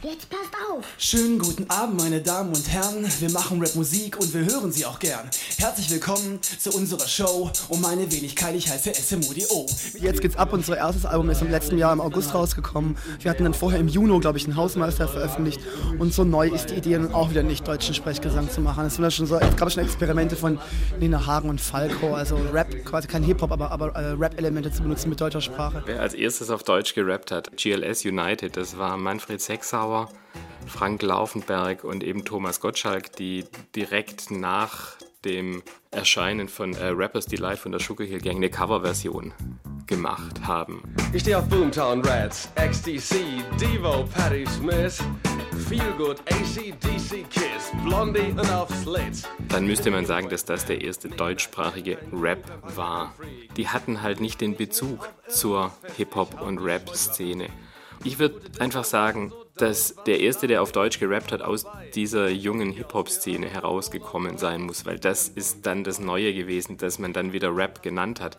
Jetzt passt auf. Schönen guten Abend, meine Damen und Herren. Wir machen Rap-Musik und wir hören sie auch gern. Herzlich willkommen zu unserer Show. Um meine Wenigkeit, ich heiße SMODO. Jetzt geht's ab. Unser erstes Album ist im letzten Jahr im August rausgekommen. Wir hatten dann vorher im Juni, glaube ich, einen Hausmeister veröffentlicht. Und so neu ist die Idee, dann auch wieder nicht deutschen Sprechgesang zu machen. Es sind schon so, es gab schon Experimente von Nina Hagen und Falco, also Rap, quasi kein Hip-Hop, aber, aber äh, Rap-Elemente zu benutzen mit deutscher Sprache. Wer als erstes auf Deutsch gerappt hat, GLS United, das war Manfred Sechsauer, Frank Laufenberg und eben Thomas Gottschalk, die direkt nach dem Erscheinen von äh, Rappers Delight von der Sugar Hill Gang eine Coverversion gemacht haben. Ich stehe auf Boomtown Rats, XTC, Devo, Patti Smith, Feel Good, ACDC Kiss, Blondie und auf Slits. Dann müsste man sagen, dass das der erste deutschsprachige Rap war. Die hatten halt nicht den Bezug zur Hip-Hop- und Rap-Szene. Ich würde einfach sagen, dass der erste, der auf Deutsch gerappt hat, aus dieser jungen Hip-Hop-Szene herausgekommen sein muss, weil das ist dann das Neue gewesen, dass man dann wieder Rap genannt hat.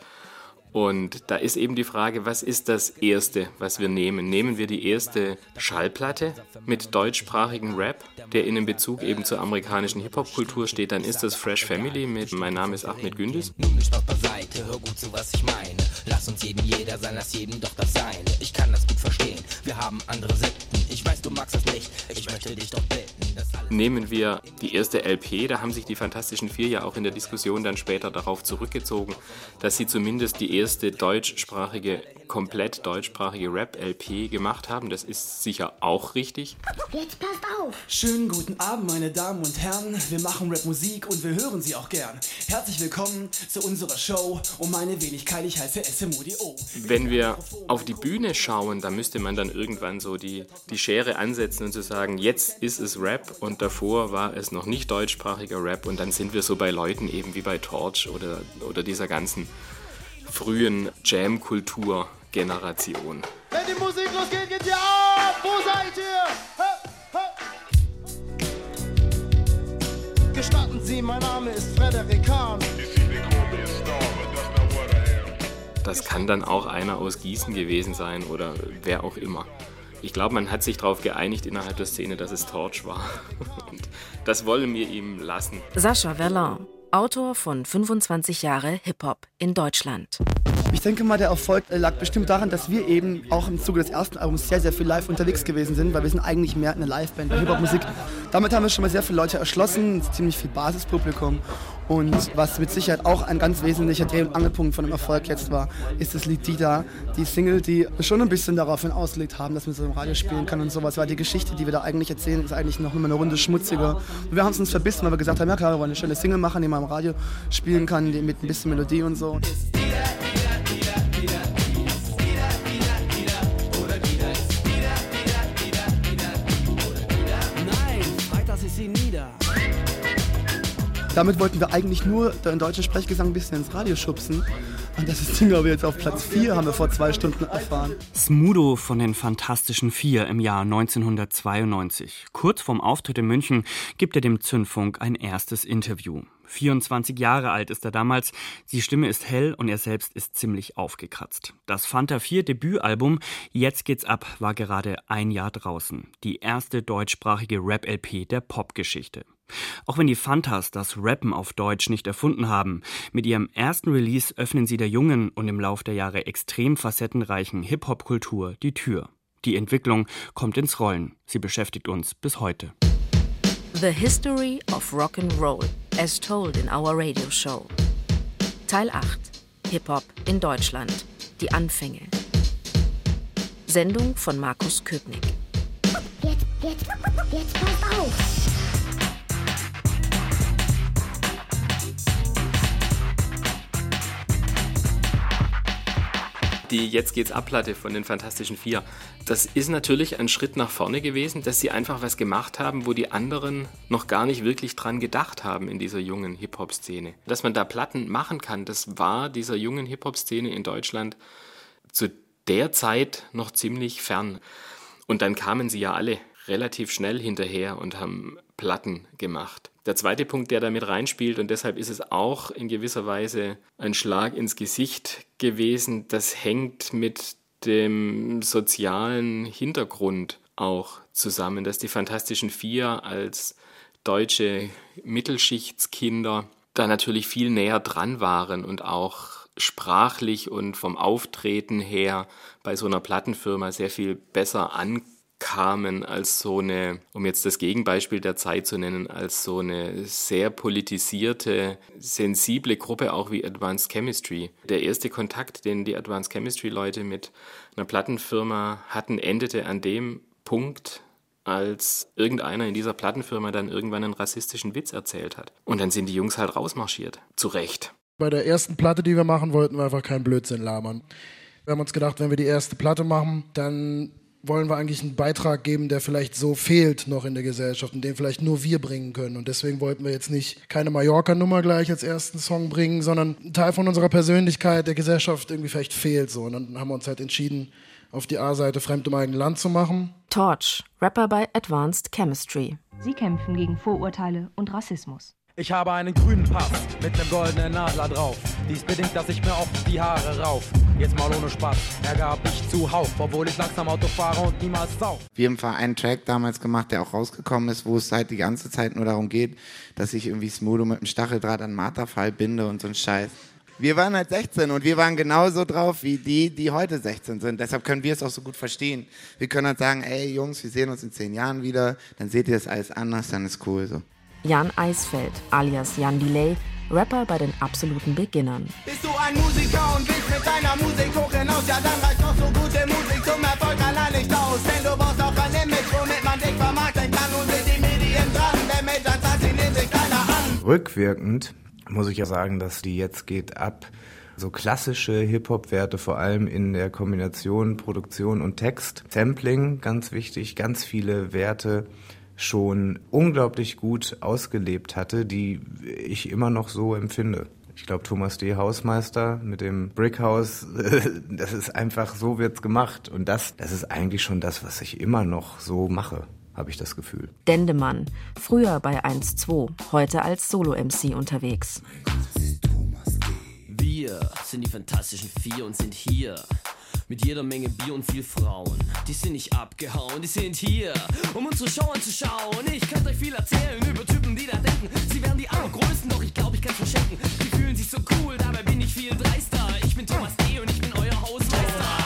Und da ist eben die Frage, was ist das Erste, was wir nehmen? Nehmen wir die erste Schallplatte mit deutschsprachigem Rap, der in Bezug eben zur amerikanischen Hip-Hop-Kultur steht, dann ist das Fresh Family mit Mein Name ist Ahmed Gündüz. Nun nicht auf beiseite, hör gut zu, was ich meine. Lass uns jedem jeder sein, lass jedem doch das Seine. Ich kann das gut verstehen, wir haben andere Sitten. Ich weiß, du magst das nicht, ich möchte dich doch bitten. Nehmen wir die erste LP, da haben sich die Fantastischen Vier ja auch in der Diskussion dann später darauf zurückgezogen, dass sie zumindest die erste deutschsprachige, komplett deutschsprachige Rap-LP gemacht haben. Das ist sicher auch richtig. Jetzt passt auf. Schönen guten Abend, meine Damen und Herren. Wir machen Rap-Musik und wir hören sie auch gern. Herzlich willkommen zu unserer Show. Um meine Wenigkeit, ich heiße SMODO. Wenn wir auf die Bühne schauen, da müsste man dann irgendwann so die, die Schere ansetzen und zu sagen, jetzt ist es Rap und davor war es noch nicht deutschsprachiger Rap und dann sind wir so bei Leuten eben wie bei Torch oder, oder dieser ganzen frühen Jam-Kultur-Generation. Wenn die Musik losgeht, geht ihr ab! Wo seid ihr? Hä? Hä? Gestatten Sie, mein Name ist Frederik Kahn. Das kann dann auch einer aus Gießen gewesen sein oder wer auch immer. Ich glaube, man hat sich darauf geeinigt innerhalb der Szene, dass es Torch war. Und das wollen wir ihm lassen. Sascha Verlin, Autor von 25 Jahre Hip-Hop in Deutschland. Ich denke mal, der Erfolg äh, lag bestimmt daran, dass wir eben auch im Zuge des ersten Albums sehr, sehr viel live unterwegs gewesen sind, weil wir sind eigentlich mehr eine Liveband, eine Hip-Hop-Musik. Damit haben wir schon mal sehr viele Leute erschlossen, ziemlich viel Basispublikum. Und was mit Sicherheit auch ein ganz wesentlicher Dreh- und Angelpunkt von dem Erfolg jetzt war, ist das Lied Dida, die Single, die schon ein bisschen daraufhin ausgelegt haben, dass man so im Radio spielen kann und sowas, weil die Geschichte, die wir da eigentlich erzählen, ist eigentlich noch immer eine Runde schmutziger. Und wir haben es uns verbissen, weil wir gesagt haben, ja klar, wir wollen eine schöne Single machen, die man im Radio spielen kann, die mit ein bisschen Melodie und so. Nein, Damit wollten wir eigentlich nur den deutschen Sprechgesang ein bisschen ins Radio schubsen. Und das ist Ding aber jetzt auf Platz 4, haben wir vor zwei Stunden erfahren. Smudo von den Fantastischen Vier im Jahr 1992. Kurz vorm Auftritt in München gibt er dem Zündfunk ein erstes Interview. 24 Jahre alt ist er damals, die Stimme ist hell und er selbst ist ziemlich aufgekratzt. Das Fanta 4 Debütalbum Jetzt geht's ab war gerade ein Jahr draußen. Die erste deutschsprachige Rap-LP der Popgeschichte. Auch wenn die Fantas das Rappen auf Deutsch nicht erfunden haben, mit ihrem ersten Release öffnen sie der jungen und im Lauf der Jahre extrem facettenreichen Hip-Hop-Kultur die Tür. Die Entwicklung kommt ins Rollen. Sie beschäftigt uns bis heute. The History of Rock and Roll, as told in our radio show. Teil 8. Hip-Hop in Deutschland. Die Anfänge. Sendung von Markus Köpnick. Jetzt, jetzt, jetzt passt auf. Die Jetzt geht's Abplatte von den Fantastischen Vier. Das ist natürlich ein Schritt nach vorne gewesen, dass sie einfach was gemacht haben, wo die anderen noch gar nicht wirklich dran gedacht haben in dieser jungen Hip-Hop-Szene. Dass man da Platten machen kann, das war dieser jungen Hip-Hop-Szene in Deutschland zu der Zeit noch ziemlich fern. Und dann kamen sie ja alle relativ schnell hinterher und haben Platten gemacht. Der zweite Punkt, der da mit reinspielt, und deshalb ist es auch in gewisser Weise ein Schlag ins Gesicht gewesen, das hängt mit dem sozialen Hintergrund auch zusammen, dass die Fantastischen Vier als deutsche Mittelschichtskinder da natürlich viel näher dran waren und auch sprachlich und vom Auftreten her bei so einer Plattenfirma sehr viel besser ankamen als so eine, um jetzt das Gegenbeispiel der Zeit zu nennen, als so eine sehr politisierte, sensible Gruppe auch wie Advanced Chemistry. Der erste Kontakt, den die Advanced Chemistry Leute mit einer Plattenfirma hatten, endete an dem Punkt, als irgendeiner in dieser Plattenfirma dann irgendwann einen rassistischen Witz erzählt hat. Und dann sind die Jungs halt rausmarschiert. Zu Recht. Bei der ersten Platte, die wir machen, wollten wir einfach keinen Blödsinn labern. Wir haben uns gedacht, wenn wir die erste Platte machen, dann wollen wir eigentlich einen Beitrag geben, der vielleicht so fehlt noch in der Gesellschaft und den vielleicht nur wir bringen können. Und deswegen wollten wir jetzt nicht keine Mallorca-Nummer gleich als ersten Song bringen, sondern ein Teil von unserer Persönlichkeit der Gesellschaft irgendwie vielleicht fehlt so. Und dann haben wir uns halt entschieden, auf die A-Seite Fremd im eigenen Land zu machen. Torch, Rapper bei Advanced Chemistry. Sie kämpfen gegen Vorurteile und Rassismus. Ich habe einen grünen Pass mit einem goldenen Nadler drauf. Dies bedingt, dass ich mir oft die Haare rauf. Jetzt mal ohne Spaß, Ärger hab ich zuhauf, obwohl ich langsam Auto fahre und niemals sauf. Wir haben einen Track damals gemacht, der auch rausgekommen ist, wo es halt die ganze Zeit nur darum geht, dass ich irgendwie Smodo mit einem Stacheldraht an Marterfall binde und so ein Scheiß. Wir waren halt 16 und wir waren genauso drauf wie die, die heute 16 sind. Deshalb können wir es auch so gut verstehen. Wir können halt sagen, ey Jungs, wir sehen uns in zehn Jahren wieder, dann seht ihr das alles anders, dann ist cool so. Jan Eisfeld, alias Jan Delay, Rapper bei den absoluten Beginnern. Bist du ein Musiker und willst mit deiner Musik hoch hinaus, ja dann reicht noch so gute Musik zum Erfolg allein nicht aus. Denn du brauchst auch ein Image, womit man dich vermarkten kann und sind die Medien dran. Als Zahl, sie nehmen sich keiner an. Rückwirkend muss ich ja sagen, dass die jetzt geht ab so klassische Hip-Hop-Werte, vor allem in der Kombination Produktion und Text. Sampling, ganz wichtig, ganz viele Werte schon unglaublich gut ausgelebt hatte, die ich immer noch so empfinde. Ich glaube, Thomas D. Hausmeister mit dem Brickhouse, das ist einfach, so wird's gemacht. Und das, das ist eigentlich schon das, was ich immer noch so mache habe ich das Gefühl. Dendemann, früher bei 1-2, heute als Solo-MC unterwegs. Wir sind die Fantastischen Vier und sind hier. Mit jeder Menge Bier und viel Frauen. Die sind nicht abgehauen, die sind hier, um unsere Show anzuschauen. Ich kann euch viel erzählen über Typen, die da denken, sie wären die allergrößten, doch ich glaube, ich kann's verschenken. Die fühlen sich so cool, dabei bin ich viel dreister. Ich bin Thomas D. und ich bin euer Hausmeister.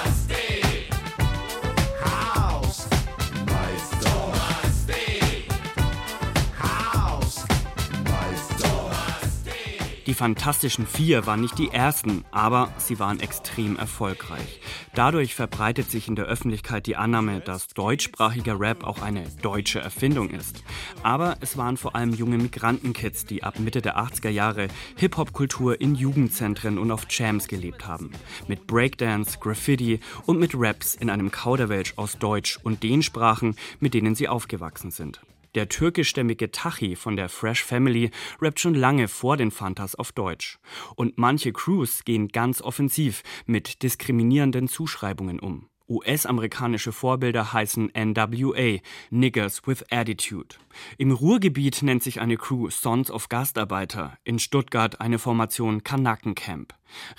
Die Fantastischen Vier waren nicht die ersten, aber sie waren extrem erfolgreich. Dadurch verbreitet sich in der Öffentlichkeit die Annahme, dass deutschsprachiger Rap auch eine deutsche Erfindung ist. Aber es waren vor allem junge Migrantenkids, die ab Mitte der 80er Jahre Hip-Hop-Kultur in Jugendzentren und auf Jams gelebt haben. Mit Breakdance, Graffiti und mit Raps in einem Kauderwelsch aus Deutsch und den Sprachen, mit denen sie aufgewachsen sind. Der türkischstämmige Tachi von der Fresh Family rappt schon lange vor den Fantas auf Deutsch. Und manche Crews gehen ganz offensiv mit diskriminierenden Zuschreibungen um. US-amerikanische Vorbilder heißen NWA, Niggers with Attitude. Im Ruhrgebiet nennt sich eine Crew Sons of Gastarbeiter, in Stuttgart eine Formation Kanackencamp.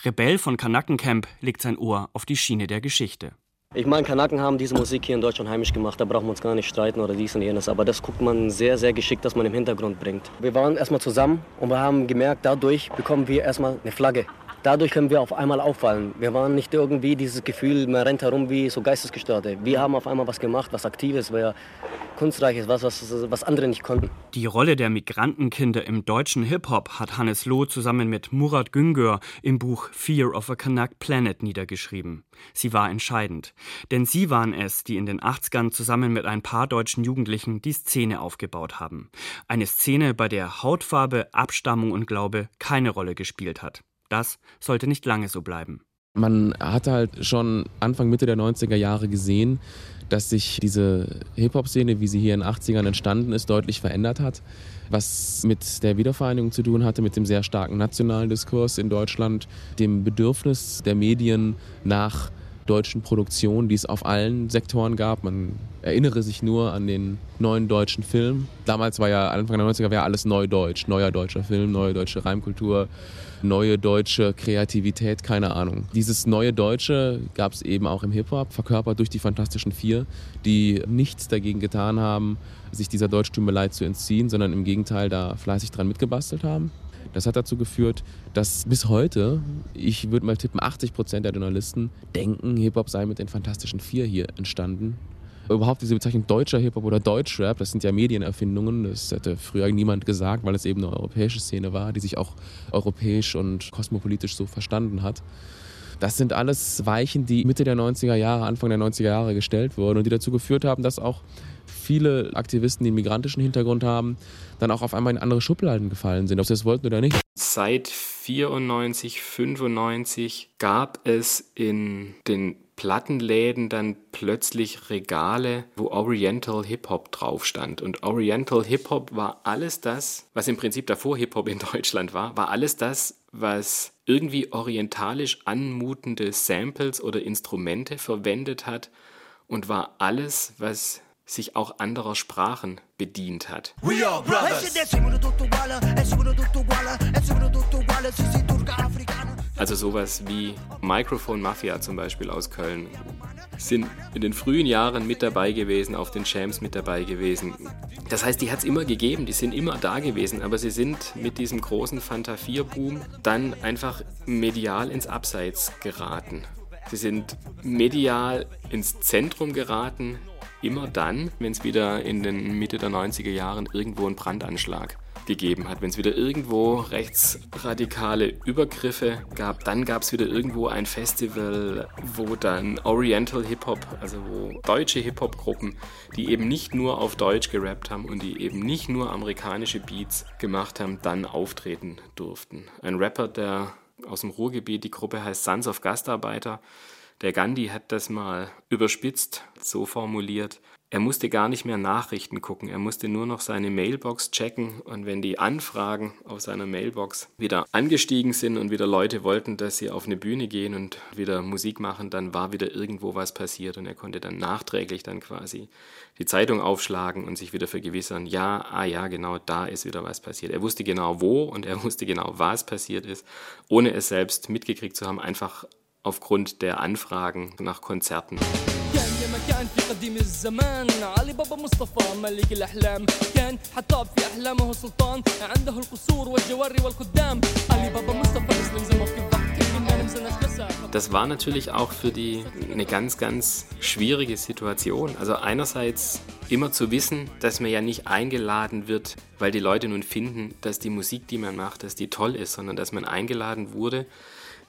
Rebell von Kanackencamp legt sein Ohr auf die Schiene der Geschichte. Ich meine, Kanaken haben diese Musik hier in Deutschland heimisch gemacht, da brauchen wir uns gar nicht streiten oder dies und jenes. Aber das guckt man sehr, sehr geschickt, dass man im Hintergrund bringt. Wir waren erstmal zusammen und wir haben gemerkt, dadurch bekommen wir erstmal eine Flagge. Dadurch können wir auf einmal auffallen. Wir waren nicht irgendwie dieses Gefühl, man rennt herum wie so Geistesgestörte. Wir haben auf einmal was gemacht, was Aktives, was Kunstreiches, was, was, was andere nicht konnten. Die Rolle der Migrantenkinder im deutschen Hip-Hop hat Hannes Loh zusammen mit Murat Güngör im Buch Fear of a Kanak Planet niedergeschrieben. Sie war entscheidend. Denn sie waren es, die in den 80ern zusammen mit ein paar deutschen Jugendlichen die Szene aufgebaut haben. Eine Szene, bei der Hautfarbe, Abstammung und Glaube keine Rolle gespielt hat. Das sollte nicht lange so bleiben. Man hatte halt schon Anfang, Mitte der 90er Jahre gesehen, dass sich diese Hip-Hop-Szene, wie sie hier in den 80ern entstanden ist, deutlich verändert hat. Was mit der Wiedervereinigung zu tun hatte, mit dem sehr starken nationalen Diskurs in Deutschland, dem Bedürfnis der Medien nach deutschen Produktionen, die es auf allen Sektoren gab. Man erinnere sich nur an den neuen deutschen Film. Damals war ja, Anfang der 90er, war alles neu deutsch. Neuer deutscher Film, neue deutsche Reimkultur, neue deutsche Kreativität, keine Ahnung. Dieses neue Deutsche gab es eben auch im Hip-Hop, verkörpert durch die Fantastischen Vier, die nichts dagegen getan haben, sich dieser Deutschtümelei zu entziehen, sondern im Gegenteil da fleißig dran mitgebastelt haben. Das hat dazu geführt, dass bis heute, ich würde mal tippen, 80 Prozent der Journalisten denken, Hip-Hop sei mit den Fantastischen Vier hier entstanden. Überhaupt diese Bezeichnung deutscher Hip-Hop oder Deutschrap, das sind ja Medienerfindungen. Das hätte früher niemand gesagt, weil es eben eine europäische Szene war, die sich auch europäisch und kosmopolitisch so verstanden hat. Das sind alles Weichen, die Mitte der 90er Jahre, Anfang der 90er Jahre gestellt wurden und die dazu geführt haben, dass auch viele Aktivisten, die einen migrantischen Hintergrund haben, dann auch auf einmal in andere Schubladen gefallen sind, ob sie das wollten oder nicht. Seit 94, 95 gab es in den Plattenläden dann plötzlich Regale, wo Oriental Hip Hop drauf stand. Und Oriental Hip Hop war alles das, was im Prinzip davor Hip Hop in Deutschland war, war alles das, was irgendwie orientalisch anmutende Samples oder Instrumente verwendet hat und war alles, was sich auch anderer Sprachen bedient hat. Also sowas wie Microphone Mafia zum Beispiel aus Köln sind in den frühen Jahren mit dabei gewesen, auf den Champs mit dabei gewesen. Das heißt, die hat es immer gegeben, die sind immer da gewesen, aber sie sind mit diesem großen Fanta 4-Boom dann einfach medial ins Abseits geraten. Sie sind medial ins Zentrum geraten, immer dann, wenn es wieder in den Mitte der 90er Jahren irgendwo einen Brandanschlag gegeben hat, wenn es wieder irgendwo rechtsradikale Übergriffe gab, dann gab es wieder irgendwo ein Festival, wo dann Oriental Hip-Hop, also wo deutsche Hip-Hop-Gruppen, die eben nicht nur auf Deutsch gerappt haben und die eben nicht nur amerikanische Beats gemacht haben, dann auftreten durften. Ein Rapper, der aus dem Ruhrgebiet, die Gruppe heißt Sons of Gastarbeiter, der Gandhi hat das mal überspitzt so formuliert. Er musste gar nicht mehr Nachrichten gucken, er musste nur noch seine Mailbox checken und wenn die Anfragen auf seiner Mailbox wieder angestiegen sind und wieder Leute wollten, dass sie auf eine Bühne gehen und wieder Musik machen, dann war wieder irgendwo was passiert und er konnte dann nachträglich dann quasi die Zeitung aufschlagen und sich wieder vergewissern, ja, ah ja, genau, da ist wieder was passiert. Er wusste genau wo und er wusste genau, was passiert ist, ohne es selbst mitgekriegt zu haben, einfach aufgrund der Anfragen nach Konzerten. كان في قديم الزمان علي بابا مصطفى ملك الأحلام كان حطاب في أحلامه سلطان عنده القصور والجواري والخدام علي بابا مصطفى مسلم زي ما في Das war natürlich auch für die eine ganz, ganz schwierige Situation. Also einerseits immer zu wissen, dass man ja nicht eingeladen wird, weil die Leute nun finden, dass die Musik, die man macht, dass die toll ist, sondern dass man eingeladen wurde,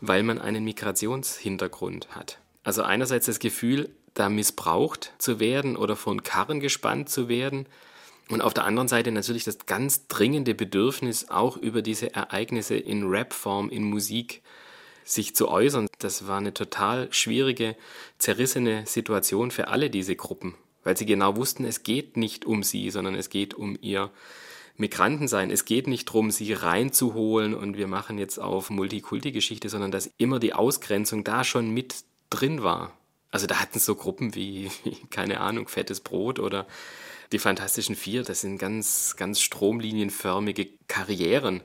weil man einen Migrationshintergrund hat. Also einerseits das Gefühl, da missbraucht zu werden oder von Karren gespannt zu werden. Und auf der anderen Seite natürlich das ganz dringende Bedürfnis, auch über diese Ereignisse in Rap-Form, in Musik sich zu äußern. Das war eine total schwierige, zerrissene Situation für alle diese Gruppen, weil sie genau wussten, es geht nicht um sie, sondern es geht um ihr Migrantensein. Es geht nicht darum, sie reinzuholen und wir machen jetzt auf Multikulti-Geschichte, sondern dass immer die Ausgrenzung da schon mit drin war. Also da hatten so Gruppen wie, keine Ahnung, Fettes Brot oder die Fantastischen Vier, das sind ganz, ganz stromlinienförmige Karrieren.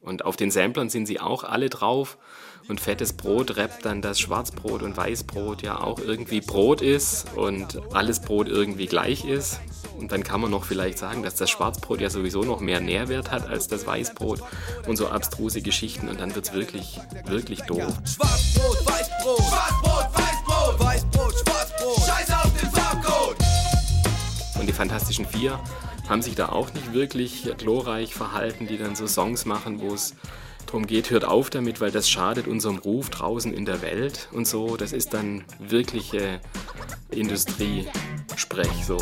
Und auf den Samplern sind sie auch alle drauf. Und fettes Brot rappt dann, dass Schwarzbrot und Weißbrot ja auch irgendwie Brot ist und alles Brot irgendwie gleich ist. Und dann kann man noch vielleicht sagen, dass das Schwarzbrot ja sowieso noch mehr Nährwert hat als das Weißbrot und so abstruse Geschichten. Und dann wird es wirklich, wirklich doof. Schwarzbrot, Weißbrot, Schwarzbrot, Weißbrot, Weißbrot, Schwarzbrot, Scheiß auf den Farbcode. Und die Fantastischen Vier haben sich da auch nicht wirklich glorreich verhalten, die dann so Songs machen, wo es darum geht, hört auf damit, weil das schadet unserem Ruf draußen in der Welt und so. Das ist dann wirkliche Industriesprech so.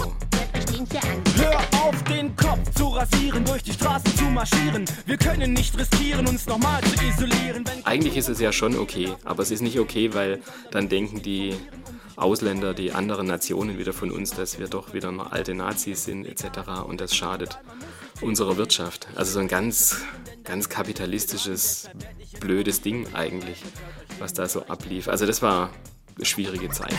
Hör auf, den Kopf zu rasieren, durch die Straßen zu marschieren. Wir können nicht riskieren, uns nochmal zu isolieren. Eigentlich ist es ja schon okay, aber es ist nicht okay, weil dann denken die Ausländer, die anderen Nationen wieder von uns, dass wir doch wieder noch alte Nazis sind etc. Und das schadet unserer Wirtschaft. Also so ein ganz, ganz kapitalistisches, blödes Ding eigentlich, was da so ablief. Also das war schwierige Zeit.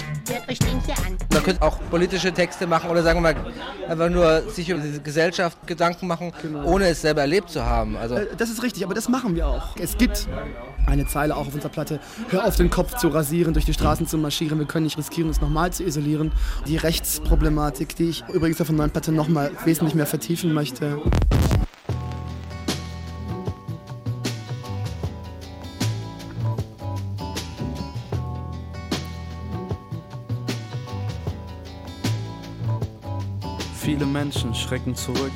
Man könnte auch politische Texte machen oder sagen wir mal einfach nur sich über die Gesellschaft Gedanken machen, ohne es selber erlebt zu haben. Also Äh, Das ist richtig, aber das machen wir auch. Es gibt eine Zeile auch auf unserer Platte. Hör auf, den Kopf zu rasieren, durch die Straßen zu marschieren. Wir können nicht riskieren, uns nochmal zu isolieren. Die Rechtsproblematik, die ich übrigens auf der neuen Platte nochmal wesentlich mehr vertiefen möchte. Viele Menschen schrecken zurück,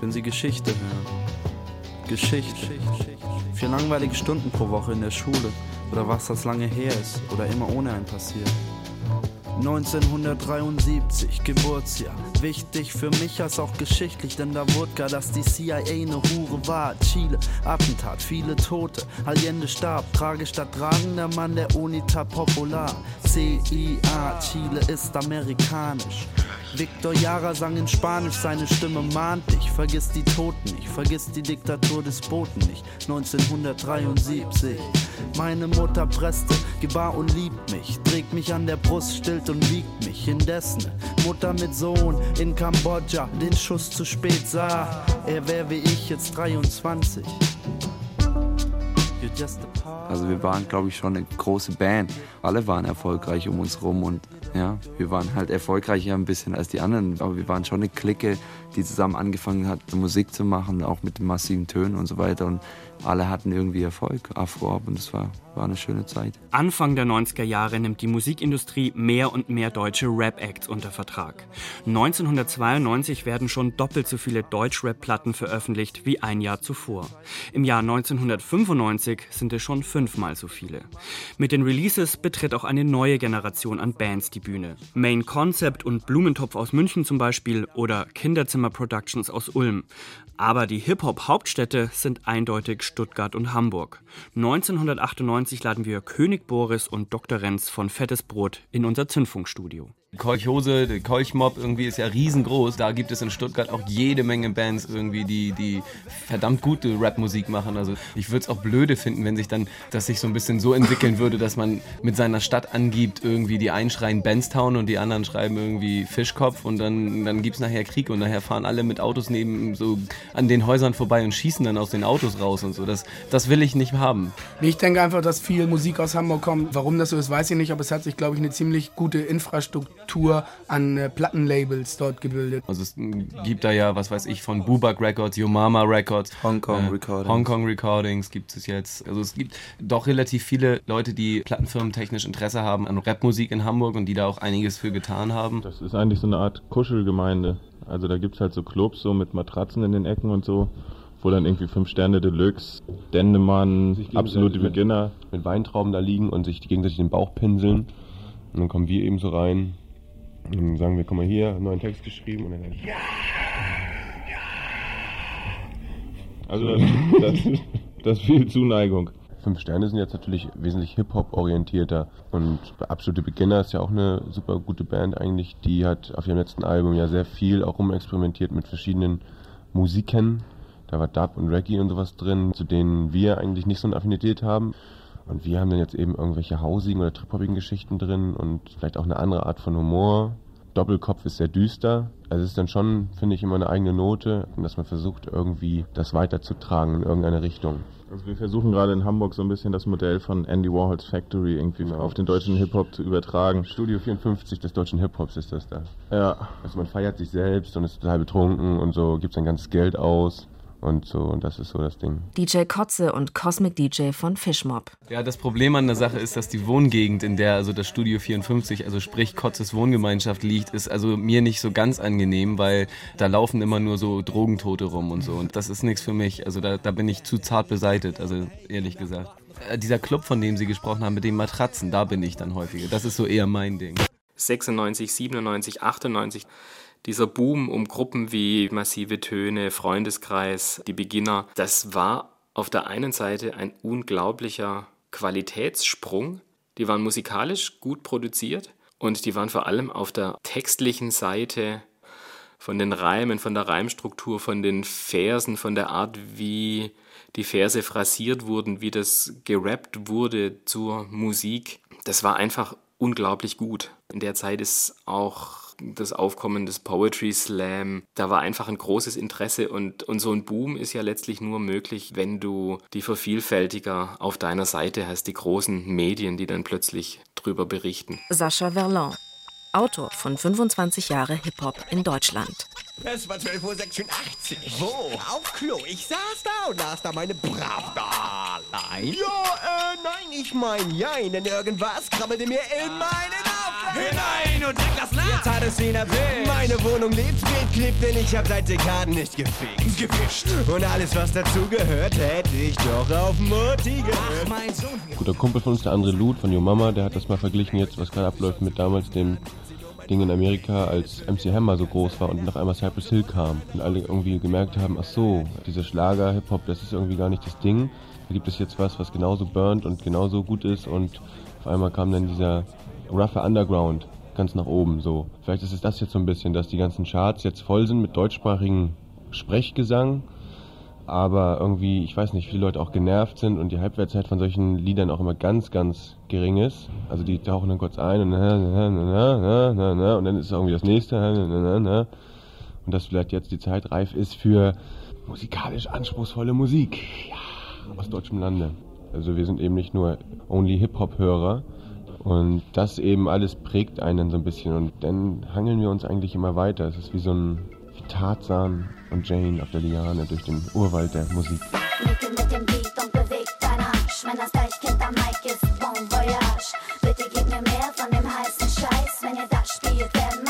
wenn sie Geschichte hören. Geschichte. Vier langweilige Stunden pro Woche in der Schule oder was das lange her ist oder immer ohne ein passiert. 1973, Geburtsjahr. Wichtig für mich als auch geschichtlich, denn da wurde gar, dass die CIA eine Hure war. Chile, Attentat, viele Tote. Allende starb, tragisch da tragender Mann der Unita Popular. CIA, Chile ist amerikanisch. Victor Jara sang in Spanisch, seine Stimme mahnt dich. Vergiss die Toten nicht, vergiss die Diktatur des Boten nicht. 1973. Meine Mutter presste, gebar und liebt mich. Trägt mich an der Brust, stillt und wiegt mich. Indessen, Mutter mit Sohn in Kambodscha, den Schuss zu spät sah. Er wär wie ich jetzt 23. Also wir waren, glaube ich, schon eine große Band. Alle waren erfolgreich um uns rum und ja, wir waren halt erfolgreicher ein bisschen als die anderen. Aber wir waren schon eine Clique, die zusammen angefangen hat, Musik zu machen, auch mit den massiven Tönen und so weiter. Und alle hatten irgendwie Erfolg, Afro und es war, war eine schöne Zeit. Anfang der 90er Jahre nimmt die Musikindustrie mehr und mehr deutsche Rap-Acts unter Vertrag. 1992 werden schon doppelt so viele Deutsch-Rap-Platten veröffentlicht wie ein Jahr zuvor. Im Jahr 1995 sind es schon fünfmal so viele. Mit den Releases betritt auch eine neue Generation an Bands die Bühne. Main Concept und Blumentopf aus München zum Beispiel oder Kinderzimmer Productions aus Ulm. Aber die Hip-Hop-Hauptstädte sind eindeutig Stuttgart und Hamburg. 1998 laden wir König Boris und Dr. Renz von Fettes Brot in unser Zündfunkstudio. Kolchhose, Kolchmob irgendwie ist ja riesengroß. Da gibt es in Stuttgart auch jede Menge Bands irgendwie, die, die verdammt gute Rapmusik machen. Also ich würde es auch blöde finden, wenn sich dann, dass sich so ein bisschen so entwickeln würde, dass man mit seiner Stadt angibt, irgendwie die einen schreien Benstown und die anderen schreiben irgendwie Fischkopf und dann, dann gibt es nachher Krieg und nachher fahren alle mit Autos neben so an den Häusern vorbei und schießen dann aus den Autos raus und so. Das, das will ich nicht haben. Ich denke einfach, dass viel Musik aus Hamburg kommt. Warum das so ist, weiß ich nicht, aber es hat sich, glaube ich, eine ziemlich gute Infrastruktur an äh, Plattenlabels dort gebildet. Also es gibt da ja, was weiß ich, von Bubak Records, Yo Mama Records, Hong Kong äh, Recordings. Hong Kong Recordings gibt es jetzt. Also es gibt doch relativ viele Leute, die Plattenfirmen technisch Interesse haben an Rapmusik in Hamburg und die da auch einiges für getan haben. Das ist eigentlich so eine Art Kuschelgemeinde. Also da gibt es halt so Clubs so mit Matratzen in den Ecken und so, wo dann irgendwie fünf Sterne Deluxe, Dendemann, absolute Beginner mit Weintrauben da liegen und sich gegenseitig den Bauch pinseln. Und dann kommen wir eben so rein und dann sagen wir, komm mal hier, einen neuen Text geschrieben und dann ja, Also das, das, das ist viel Zuneigung. Fünf Sterne sind jetzt natürlich wesentlich Hip-Hop orientierter und Absolute Beginner ist ja auch eine super gute Band eigentlich. Die hat auf ihrem letzten Album ja sehr viel auch rumexperimentiert mit verschiedenen Musiken. Da war Dub und Reggae und sowas drin, zu denen wir eigentlich nicht so eine Affinität haben. Und wir haben dann jetzt eben irgendwelche hausigen oder trip-hopigen Geschichten drin und vielleicht auch eine andere Art von Humor. Doppelkopf ist sehr düster. Also es ist dann schon, finde ich, immer eine eigene Note, dass man versucht, irgendwie das weiterzutragen in irgendeine Richtung. Also wir versuchen gerade in Hamburg so ein bisschen das Modell von Andy Warhols Factory irgendwie auf den deutschen Hip-Hop zu übertragen. Studio 54 des deutschen Hip-Hops ist das da. Ja. Also man feiert sich selbst und ist total betrunken und so, gibt sein ganzes Geld aus und so und das ist so das Ding. DJ Kotze und Cosmic DJ von Fishmob. Ja, das Problem an der Sache ist, dass die Wohngegend, in der also das Studio 54, also sprich Kotzes Wohngemeinschaft liegt, ist also mir nicht so ganz angenehm, weil da laufen immer nur so Drogentote rum und so und das ist nichts für mich. Also da, da bin ich zu zart beseitet, also ehrlich gesagt. Äh, Dieser Club, von dem Sie gesprochen haben, mit den Matratzen, da bin ich dann häufiger. Das ist so eher mein Ding. 96, 97, 98 dieser Boom um Gruppen wie Massive Töne, Freundeskreis, die Beginner, das war auf der einen Seite ein unglaublicher Qualitätssprung. Die waren musikalisch gut produziert und die waren vor allem auf der textlichen Seite von den Reimen, von der Reimstruktur, von den Versen, von der Art, wie die Verse phrasiert wurden, wie das gerappt wurde zur Musik. Das war einfach unglaublich gut. In der Zeit ist auch das Aufkommen des Poetry Slam, da war einfach ein großes Interesse und, und so ein Boom ist ja letztlich nur möglich, wenn du die Vervielfältiger auf deiner Seite hast, die großen Medien, die dann plötzlich drüber berichten. Sascha Verlon, Autor von 25 Jahre Hip-Hop in Deutschland. Es war 12.86 Uhr. Wo? Auf Klo. Ich saß da und las da meine Pravda allein. Ja, äh, nein, ich mein Jein, denn irgendwas krabbelte mir in meinen Kopf hinein und leg das nach. Jetzt hat es ihn erwischt. Meine Wohnung lebt, geht, klebt, denn ich hab seit Dekaden nicht gefickt. Gewischt. Und alles, was dazu gehört, hätte ich doch auf Mutti gehört. Ach, mein Sohn. Guter Kumpel von uns, der andere Loot von Yo Mama, der hat das mal verglichen jetzt, was gerade abläuft mit damals dem Ding in Amerika, als MC Hammer so groß war und nach einmal Cypress Hill kam und alle irgendwie gemerkt haben, ach so, dieser Schlager, Hip-Hop, das ist irgendwie gar nicht das Ding. Da gibt es jetzt was, was genauso burnt und genauso gut ist und auf einmal kam dann dieser rougher Underground ganz nach oben so. Vielleicht ist es das jetzt so ein bisschen, dass die ganzen Charts jetzt voll sind mit deutschsprachigen Sprechgesang aber irgendwie, ich weiß nicht, viele Leute auch genervt sind und die Halbwertszeit von solchen Liedern auch immer ganz, ganz gering ist. Also die tauchen dann kurz ein und, und dann ist irgendwie das nächste und dass vielleicht jetzt die Zeit reif ist für musikalisch anspruchsvolle Musik ja, aus deutschem Lande. Also wir sind eben nicht nur only Hip-Hop-Hörer und das eben alles prägt einen so ein bisschen und dann hangeln wir uns eigentlich immer weiter. Es ist wie so ein Tarzan und Jane auf der Liane durch den Urwald der Musik. Bitte gib mir mehr von dem heißen Scheiß. Wenn ihr das spielt, weich.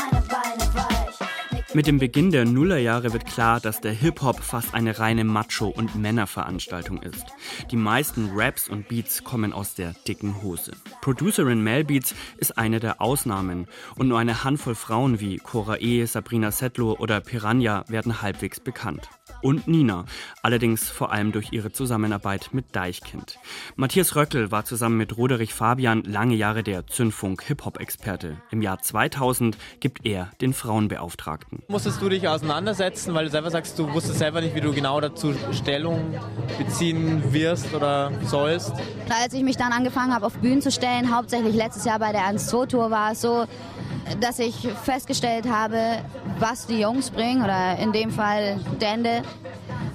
Mit dem Beginn der Nullerjahre wird klar, dass der Hip-Hop fast eine reine Macho- und Männerveranstaltung ist. Die meisten Raps und Beats kommen aus der dicken Hose. Producerin Mel Beats ist eine der Ausnahmen und nur eine Handvoll Frauen wie Cora E., Sabrina Settler oder Piranha werden halbwegs bekannt. Und Nina, allerdings vor allem durch ihre Zusammenarbeit mit Deichkind. Matthias Röckel war zusammen mit Roderich Fabian lange Jahre der Zündfunk Hip-Hop-Experte. Im Jahr 2000 gibt er den Frauenbeauftragten. Musstest du dich auseinandersetzen, weil du selber sagst, du wusstest selber nicht, wie du genau dazu Stellung beziehen wirst oder sollst? Als ich mich dann angefangen habe, auf Bühnen zu stellen, hauptsächlich letztes Jahr bei der 1-2-Tour, war es so, dass ich festgestellt habe, was die Jungs bringen, oder in dem Fall Dende,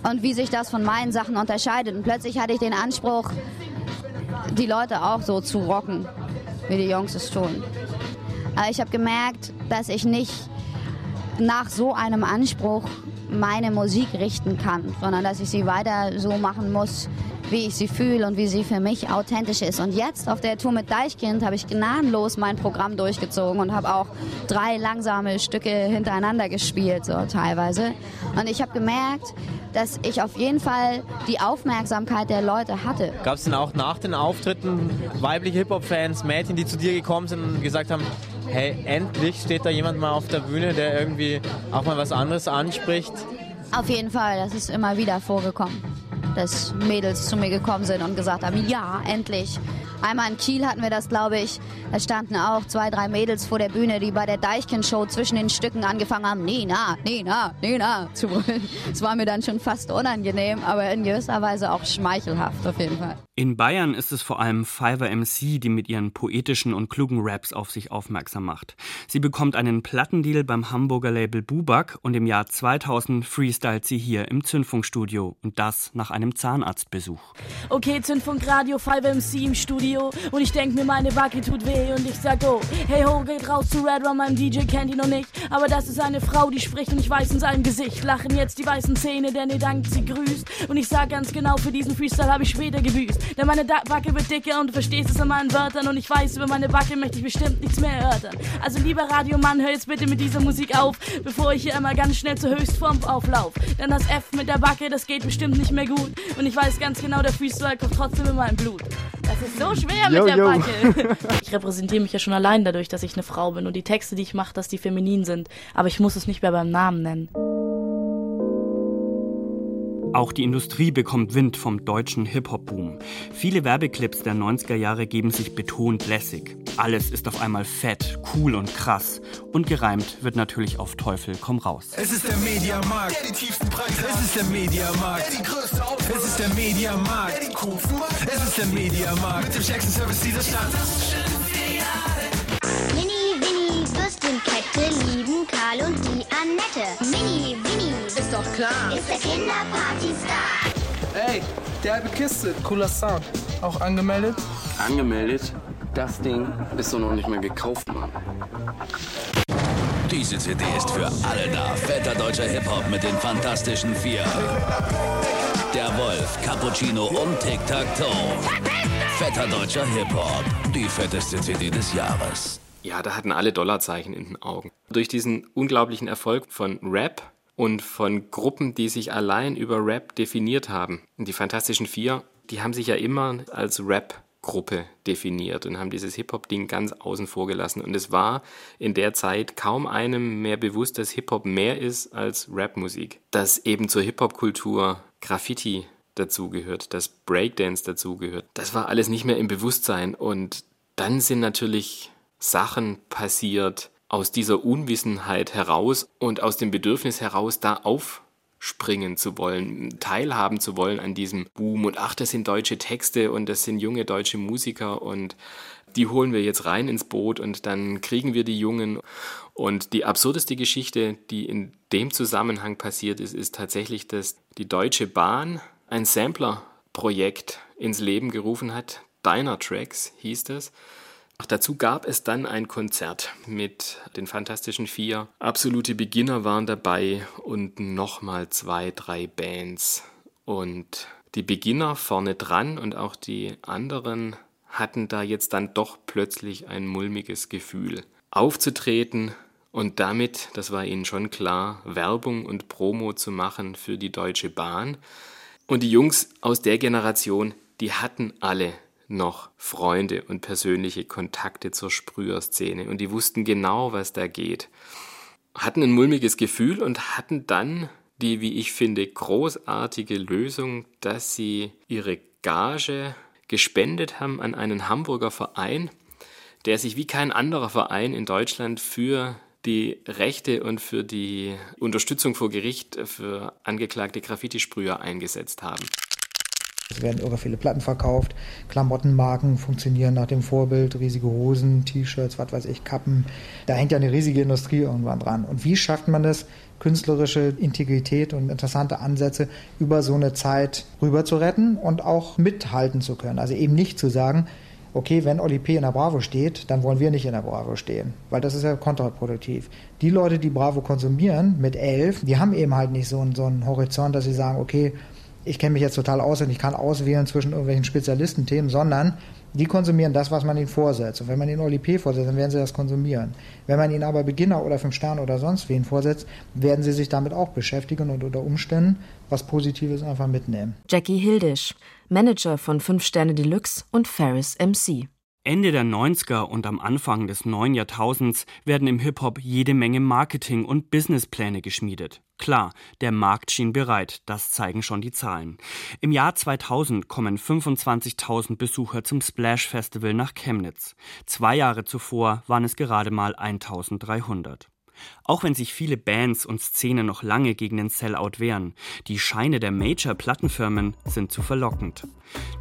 und wie sich das von meinen Sachen unterscheidet. Und plötzlich hatte ich den Anspruch, die Leute auch so zu rocken, wie die Jungs es tun. Aber ich habe gemerkt, dass ich nicht nach so einem Anspruch meine Musik richten kann, sondern dass ich sie weiter so machen muss, wie ich sie fühle und wie sie für mich authentisch ist. Und jetzt auf der Tour mit Deichkind habe ich gnadenlos mein Programm durchgezogen und habe auch drei langsame Stücke hintereinander gespielt, so teilweise. Und ich habe gemerkt, dass ich auf jeden Fall die Aufmerksamkeit der Leute hatte. Gab es denn auch nach den Auftritten weibliche Hip-Hop-Fans, Mädchen, die zu dir gekommen sind und gesagt haben, hey, endlich steht da jemand mal auf der Bühne, der irgendwie auch mal was anderes anspricht? Auf jeden Fall, das ist immer wieder vorgekommen, dass Mädels zu mir gekommen sind und gesagt haben, ja, endlich. Einmal in Kiel hatten wir das, glaube ich. Da standen auch zwei, drei Mädels vor der Bühne, die bei der Deichkind-Show zwischen den Stücken angefangen haben, Nina, Nina, Nina zu brüllen. Es war mir dann schon fast unangenehm, aber in gewisser Weise auch schmeichelhaft auf jeden Fall. In Bayern ist es vor allem Fiverr MC, die mit ihren poetischen und klugen Raps auf sich aufmerksam macht. Sie bekommt einen Plattendeal beim Hamburger Label Bubak und im Jahr 2000 freestylt sie hier im Zündfunkstudio und das nach einem Zahnarztbesuch. Okay, Zündfunk Radio 5 MC im Studio und ich denk mir, meine Backe tut weh und ich sag oh, hey ho, geht raus zu Red Rum, mein DJ kennt ihn noch nicht, aber das ist eine Frau, die spricht und ich weiß in seinem Gesicht, lachen jetzt die weißen Zähne, denn ihr dankt sie grüßt und ich sag ganz genau, für diesen Freestyle habe ich später gebüßt, denn meine Backe wird dicker und du verstehst es in meinen Wörtern und ich weiß, über meine Backe möchte ich bestimmt nichts mehr erörtern. Also lieber Radiomann, hör jetzt bitte mit dieser Musik auf, bevor ich hier einmal ganz schnell zur Höchstform auflauf, denn das F mit der Backe, das geht bestimmt nicht mehr gut und ich weiß ganz genau, der Freestyle kommt trotzdem in mein Blut. Das ist so schwer Yo, mit der yo. Backe. Ich repräsentiere mich ja schon allein dadurch, dass ich eine Frau bin und die Texte, die ich mache, dass die feminin sind. Aber ich muss es nicht mehr beim Namen nennen. Auch die Industrie bekommt Wind vom deutschen Hip-Hop-Boom. Viele Werbeclips der 90er Jahre geben sich betont lässig. Alles ist auf einmal fett, cool und krass. Und gereimt wird natürlich auf Teufel komm raus. Es ist der Mediamarkt, der die tiefsten Preise hat. Es ist der Mediamarkt, der die größte Auswahl Es ist der Mediamarkt, der die coolsten Marken. Es ist der Mediamarkt mit dem stärksten Service dieser Stadt. Mini, Winnie, Würstchenkette lieben Karl und die Annette. Mini, Winnie. Ist doch klar. Ist der Kinderparty-Star. Ey, derbe Kiste. Cooler Sound. Auch angemeldet? Angemeldet? Das Ding ist doch noch nicht mal gekauft, Mann. Diese CD ist für alle da. Fetter deutscher Hip-Hop mit den fantastischen vier. Der Wolf, Cappuccino und Tic-Tac-Toe. Fetter deutscher Hip-Hop. Die fetteste CD des Jahres. Ja, da hatten alle Dollarzeichen in den Augen. Durch diesen unglaublichen Erfolg von Rap und von Gruppen, die sich allein über Rap definiert haben. Und die Fantastischen Vier, die haben sich ja immer als Rap-Gruppe definiert und haben dieses Hip-Hop-Ding ganz außen vor gelassen. Und es war in der Zeit kaum einem mehr bewusst, dass Hip-Hop mehr ist als Rap-Musik. Dass eben zur Hip-Hop-Kultur Graffiti dazugehört, dass Breakdance dazugehört. Das war alles nicht mehr im Bewusstsein. Und dann sind natürlich Sachen passiert aus dieser Unwissenheit heraus und aus dem Bedürfnis heraus, da aufspringen zu wollen, teilhaben zu wollen an diesem Boom. Und ach, das sind deutsche Texte und das sind junge deutsche Musiker und die holen wir jetzt rein ins Boot und dann kriegen wir die Jungen. Und die absurdeste Geschichte, die in dem Zusammenhang passiert ist, ist tatsächlich, dass die Deutsche Bahn ein Sampler-Projekt ins Leben gerufen hat. Diner Tracks hieß das. Ach, dazu gab es dann ein Konzert mit den Fantastischen Vier. Absolute Beginner waren dabei und nochmal zwei, drei Bands. Und die Beginner vorne dran und auch die anderen hatten da jetzt dann doch plötzlich ein mulmiges Gefühl. Aufzutreten und damit, das war ihnen schon klar, Werbung und Promo zu machen für die Deutsche Bahn. Und die Jungs aus der Generation, die hatten alle noch Freunde und persönliche Kontakte zur Sprüherszene und die wussten genau, was da geht. Hatten ein mulmiges Gefühl und hatten dann die, wie ich finde, großartige Lösung, dass sie ihre Gage gespendet haben an einen Hamburger Verein, der sich wie kein anderer Verein in Deutschland für die Rechte und für die Unterstützung vor Gericht für angeklagte Graffiti-Sprüher eingesetzt haben. Es werden irre viele Platten verkauft, Klamottenmarken funktionieren nach dem Vorbild, riesige Hosen, T-Shirts, was weiß ich, Kappen. Da hängt ja eine riesige Industrie irgendwann dran. Und wie schafft man das, künstlerische Integrität und interessante Ansätze über so eine Zeit rüber zu retten und auch mithalten zu können? Also eben nicht zu sagen, okay, wenn Oli P. in der Bravo steht, dann wollen wir nicht in der Bravo stehen, weil das ist ja kontraproduktiv. Die Leute, die Bravo konsumieren mit elf, die haben eben halt nicht so einen, so einen Horizont, dass sie sagen, okay, ich kenne mich jetzt total aus und ich kann auswählen zwischen irgendwelchen Spezialistenthemen, sondern die konsumieren das, was man ihnen vorsetzt. Und wenn man ihnen Oli P. vorsetzt, dann werden sie das konsumieren. Wenn man ihnen aber Beginner oder Fünf Sterne oder sonst wen vorsetzt, werden sie sich damit auch beschäftigen und unter Umständen was Positives einfach mitnehmen. Jackie Hildisch, Manager von Fünf Sterne Deluxe und Ferris MC. Ende der 90er und am Anfang des neuen Jahrtausends werden im Hip-Hop jede Menge Marketing- und Businesspläne geschmiedet. Klar, der Markt schien bereit, das zeigen schon die Zahlen. Im Jahr 2000 kommen 25.000 Besucher zum Splash Festival nach Chemnitz. Zwei Jahre zuvor waren es gerade mal 1.300. Auch wenn sich viele Bands und Szenen noch lange gegen den Sellout wehren, die Scheine der Major-Plattenfirmen sind zu verlockend.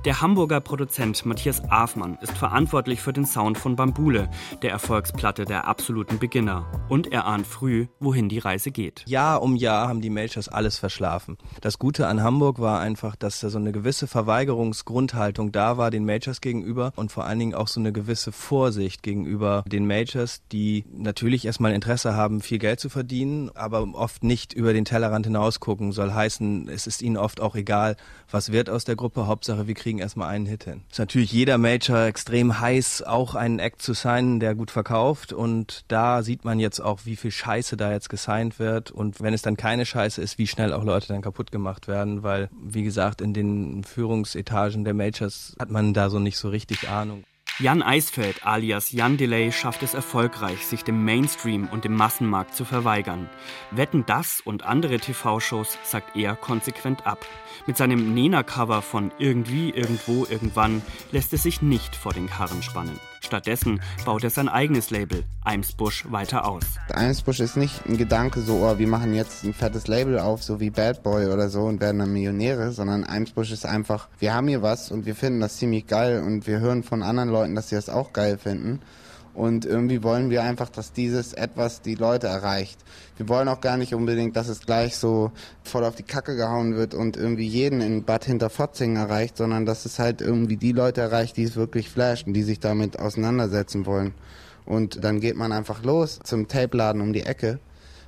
Der Hamburger Produzent Matthias Afmann ist verantwortlich für den Sound von Bambule, der Erfolgsplatte der absoluten Beginner. Und er ahnt früh, wohin die Reise geht. Jahr um Jahr haben die Majors alles verschlafen. Das Gute an Hamburg war einfach, dass da so eine gewisse Verweigerungsgrundhaltung da war den Majors gegenüber und vor allen Dingen auch so eine gewisse Vorsicht gegenüber den Majors, die natürlich erstmal Interesse haben, viel Geld zu verdienen, aber oft nicht über den Tellerrand hinaus gucken. Soll heißen, es ist ihnen oft auch egal, was wird aus der Gruppe. Hauptsache, wir kriegen erstmal einen Hit hin. Ist natürlich jeder Major extrem heiß, auch einen Act zu signen, der gut verkauft. Und da sieht man jetzt auch, wie viel Scheiße da jetzt gesigned wird. Und wenn es dann keine Scheiße ist, wie schnell auch Leute dann kaputt gemacht werden, weil, wie gesagt, in den Führungsetagen der Majors hat man da so nicht so richtig Ahnung. Jan Eisfeld alias Jan Delay schafft es erfolgreich, sich dem Mainstream und dem Massenmarkt zu verweigern. Wetten das und andere TV-Shows sagt er konsequent ab. Mit seinem Nena-Cover von Irgendwie, Irgendwo, Irgendwann lässt es sich nicht vor den Karren spannen. Stattdessen baut er sein eigenes Label, Eimsbusch, weiter aus. Eimsbusch ist nicht ein Gedanke so, oh, wir machen jetzt ein fettes Label auf, so wie Bad Boy oder so und werden dann Millionäre, sondern Eimsbusch ist einfach, wir haben hier was und wir finden das ziemlich geil und wir hören von anderen Leuten, dass sie das auch geil finden. Und irgendwie wollen wir einfach, dass dieses etwas die Leute erreicht. Wir wollen auch gar nicht unbedingt, dass es gleich so voll auf die Kacke gehauen wird und irgendwie jeden in Bad Hinterfotzingen erreicht, sondern dass es halt irgendwie die Leute erreicht, die es wirklich flasht und die sich damit auseinandersetzen wollen. Und dann geht man einfach los zum Tape-Laden um die Ecke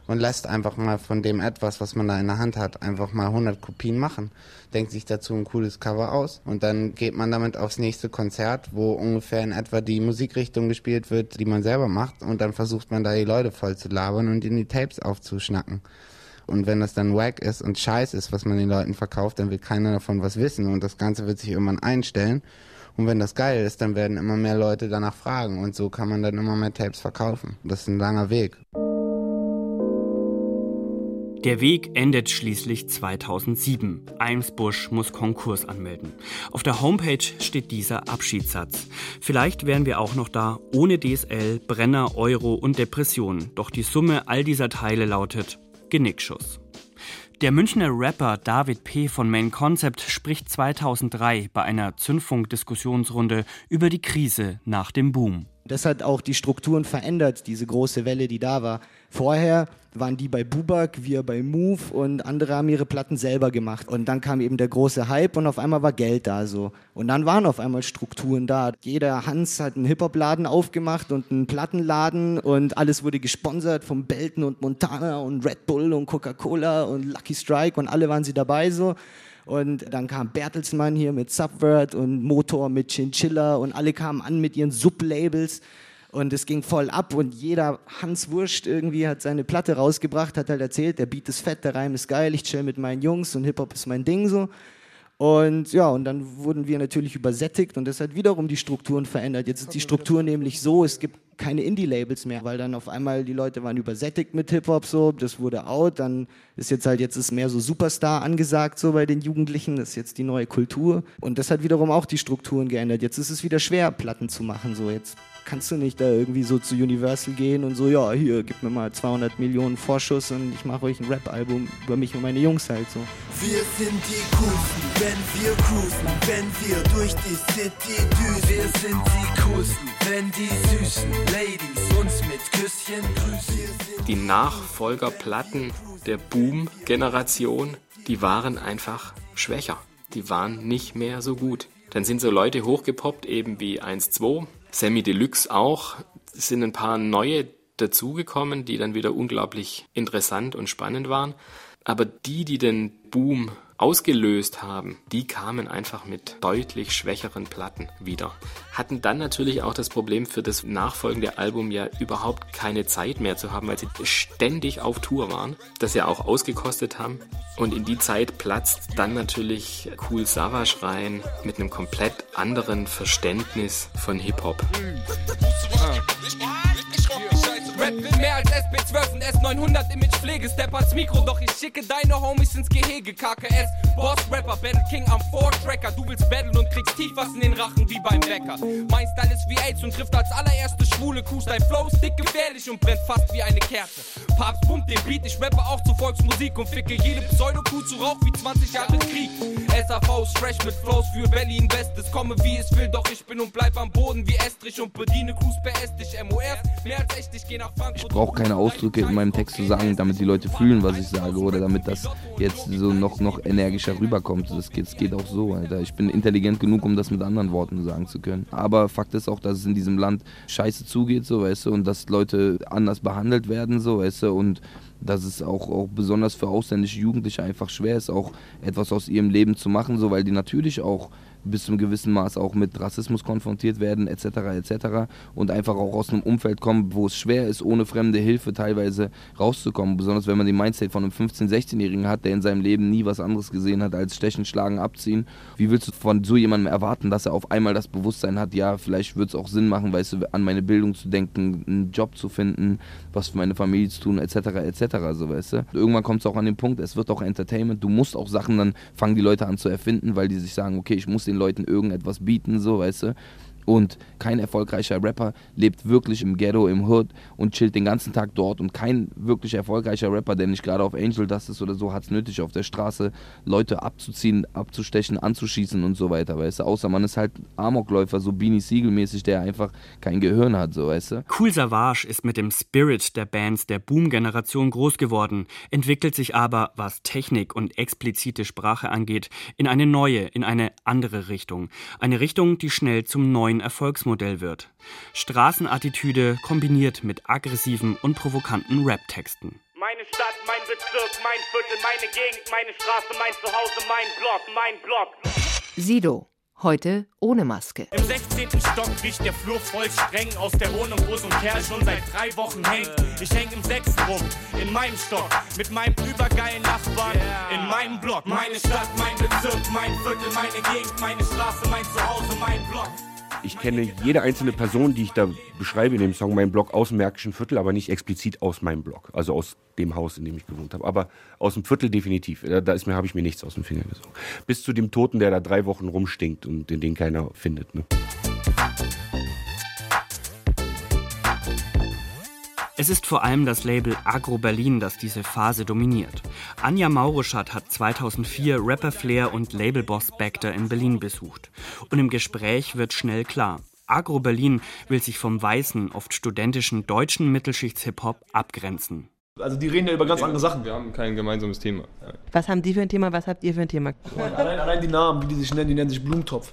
und lässt einfach mal von dem etwas, was man da in der Hand hat, einfach mal 100 Kopien machen, denkt sich dazu ein cooles Cover aus und dann geht man damit aufs nächste Konzert, wo ungefähr in etwa die Musikrichtung gespielt wird, die man selber macht und dann versucht man da die Leute voll zu labern und in die Tapes aufzuschnacken. Und wenn das dann wack ist und scheiß ist, was man den Leuten verkauft, dann will keiner davon was wissen und das Ganze wird sich irgendwann einstellen. Und wenn das geil ist, dann werden immer mehr Leute danach fragen und so kann man dann immer mehr Tapes verkaufen. Das ist ein langer Weg. Der Weg endet schließlich 2007. Eimsbusch muss Konkurs anmelden. Auf der Homepage steht dieser Abschiedssatz. Vielleicht wären wir auch noch da ohne DSL, Brenner, Euro und Depressionen. Doch die Summe all dieser Teile lautet Genickschuss. Der Münchner Rapper David P. von Main Concept spricht 2003 bei einer Zündfunk-Diskussionsrunde über die Krise nach dem Boom. Das hat auch die Strukturen verändert, diese große Welle, die da war. Vorher waren die bei Bubak, wir bei Move und andere haben ihre Platten selber gemacht. Und dann kam eben der große Hype und auf einmal war Geld da so. Und dann waren auf einmal Strukturen da. Jeder Hans hat einen Hip-Hop-Laden aufgemacht und einen Plattenladen und alles wurde gesponsert vom Belton und Montana und Red Bull und Coca-Cola und Lucky Strike und alle waren sie dabei so. Und dann kam Bertelsmann hier mit Subvert und Motor mit Chinchilla und alle kamen an mit ihren Sublabels. Und es ging voll ab und jeder Hans Wurscht irgendwie hat seine Platte rausgebracht, hat halt erzählt, der Beat ist fett, der Reim ist geil, ich chill mit meinen Jungs und Hip-Hop ist mein Ding so. Und ja, und dann wurden wir natürlich übersättigt und das hat wiederum die Strukturen verändert. Jetzt ist die Struktur nämlich so, es gibt keine Indie-Labels mehr, weil dann auf einmal die Leute waren übersättigt mit Hip-Hop so, das wurde out, dann ist jetzt halt, jetzt ist mehr so Superstar angesagt so bei den Jugendlichen, das ist jetzt die neue Kultur und das hat wiederum auch die Strukturen geändert. Jetzt ist es wieder schwer, Platten zu machen so, jetzt kannst du nicht da irgendwie so zu Universal gehen und so, ja, hier, gib mir mal 200 Millionen Vorschuss und ich mache euch ein Rap-Album über mich und meine Jungs halt so. Wir sind die Coolsten, wenn wir cruisen, wenn wir durch die City düsen. Wir sind die Coolsten, wenn die süßen Ladies uns mit Küsschen grüßen. Die Nachfolgerplatten der Boom-Generation, die waren einfach schwächer. Die waren nicht mehr so gut. Dann sind so Leute hochgepoppt, eben wie 1-2, Sammy Deluxe auch. Es sind ein paar neue dazugekommen, die dann wieder unglaublich interessant und spannend waren. Aber die, die den Boom ausgelöst haben, die kamen einfach mit deutlich schwächeren Platten wieder. Hatten dann natürlich auch das Problem für das nachfolgende Album ja überhaupt keine Zeit mehr zu haben, weil sie ständig auf Tour waren, das ja auch ausgekostet haben. Und in die Zeit platzt dann natürlich Cool Savage rein mit einem komplett anderen Verständnis von Hip-Hop. Hm. Ah. Ja. B12 und S900 Image Pflege, Step ans Mikro, doch ich schicke deine Homies ins Gehege. KKS, Boss Rapper, Battle King am Four-Tracker. Du willst battlen und kriegst tief was in den Rachen wie beim Wecker. Mein Style ist wie AIDS und trifft als allererste schwule Kuhs. Dein Flow ist dick gefährlich und brennt fast wie eine Kerze. Papst pumpt den Beat, ich rappe auch zu Volksmusik und ficke jede Pseudokuh zu Rauch wie 20 Jahre Krieg. SAV fresh mit Flows für Berlin Bestes. Komme wie es will, doch ich bin und bleib am Boden wie Estrich und bediene Crews per Estig. MORs, mehr als echt, ich geh nach Ich brauche keine Ausdrücke in meinem Text zu sagen, damit die Leute fühlen, was ich sage oder damit das jetzt so noch, noch energischer rüberkommt. Das geht, das geht auch so, Alter. Ich bin intelligent genug, um das mit anderen Worten sagen zu können. Aber Fakt ist auch, dass es in diesem Land scheiße zugeht, so, weißt du, und dass Leute anders behandelt werden, so, weißt du, und dass es auch, auch besonders für ausländische Jugendliche einfach schwer ist, auch etwas aus ihrem Leben zu machen, so, weil die natürlich auch bis zu einem gewissen Maß auch mit Rassismus konfrontiert werden, etc. etc. und einfach auch aus einem Umfeld kommen, wo es schwer ist, ohne fremde Hilfe teilweise rauszukommen. Besonders wenn man den Mindset von einem 15-, 16-Jährigen hat, der in seinem Leben nie was anderes gesehen hat als Stechen, Schlagen, Abziehen. Wie willst du von so jemandem erwarten, dass er auf einmal das Bewusstsein hat, ja, vielleicht wird es auch Sinn machen, weißt du, an meine Bildung zu denken, einen Job zu finden, was für meine Familie zu tun, etc. etc. So, weißt du. Irgendwann kommt es auch an den Punkt, es wird auch Entertainment, du musst auch Sachen, dann fangen die Leute an zu erfinden, weil die sich sagen, okay, ich muss den den Leuten irgendetwas bieten, so, weißt du. Und kein erfolgreicher Rapper lebt wirklich im Ghetto, im Hood und chillt den ganzen Tag dort. Und kein wirklich erfolgreicher Rapper, der nicht gerade auf Angel Dust ist oder so, hat es nötig, auf der Straße Leute abzuziehen, abzustechen, anzuschießen und so weiter, weißt du. Außer man ist halt Amokläufer, so Beanie Siegel-mäßig, der einfach kein Gehirn hat, so weißt du. Cool Savage ist mit dem Spirit der Bands der Boom-Generation groß geworden, entwickelt sich aber, was Technik und explizite Sprache angeht, in eine neue, in eine andere Richtung. Eine Richtung, die schnell zum neuen Erfolgsmodell wird. Straßenattitüde kombiniert mit aggressiven und provokanten Rap-Texten. Meine Stadt, mein Bezirk, mein Viertel, meine Gegend, meine Straße, mein Zuhause, mein Block, mein Block. Sido. Heute ohne Maske. Im 16. Stock riecht der Flur voll streng aus der Wohnung, wo so ein Kerl schon seit drei Wochen hängt. Ich häng im 6. rum, in meinem Stock, mit meinem übergeilen Nachbarn, in meinem Block. Meine Stadt, mein Bezirk, mein Viertel, meine Gegend, meine Straße, mein Zuhause, mein Block. Ich kenne jede einzelne Person, die ich da beschreibe in dem Song, mein Blog aus dem Märkischen Viertel, aber nicht explizit aus meinem Blog, also aus dem Haus, in dem ich gewohnt habe. Aber aus dem Viertel definitiv. Da, da ist mir, habe ich mir nichts aus dem Finger gesogen. Bis zu dem Toten, der da drei Wochen rumstinkt und den, den keiner findet. Ne? Es ist vor allem das Label Agro Berlin, das diese Phase dominiert. Anja Maurischat hat 2004 Rapper Flair und Labelboss Bacter in Berlin besucht. Und im Gespräch wird schnell klar, Agro Berlin will sich vom weißen, oft studentischen deutschen Mittelschichts-Hip-Hop abgrenzen. Also die reden ja über ganz andere Sachen. Wir haben kein gemeinsames Thema. Was haben die für ein Thema, was habt ihr für ein Thema? Allein, allein die Namen, wie die sich nennen, die nennen sich Blumentopf.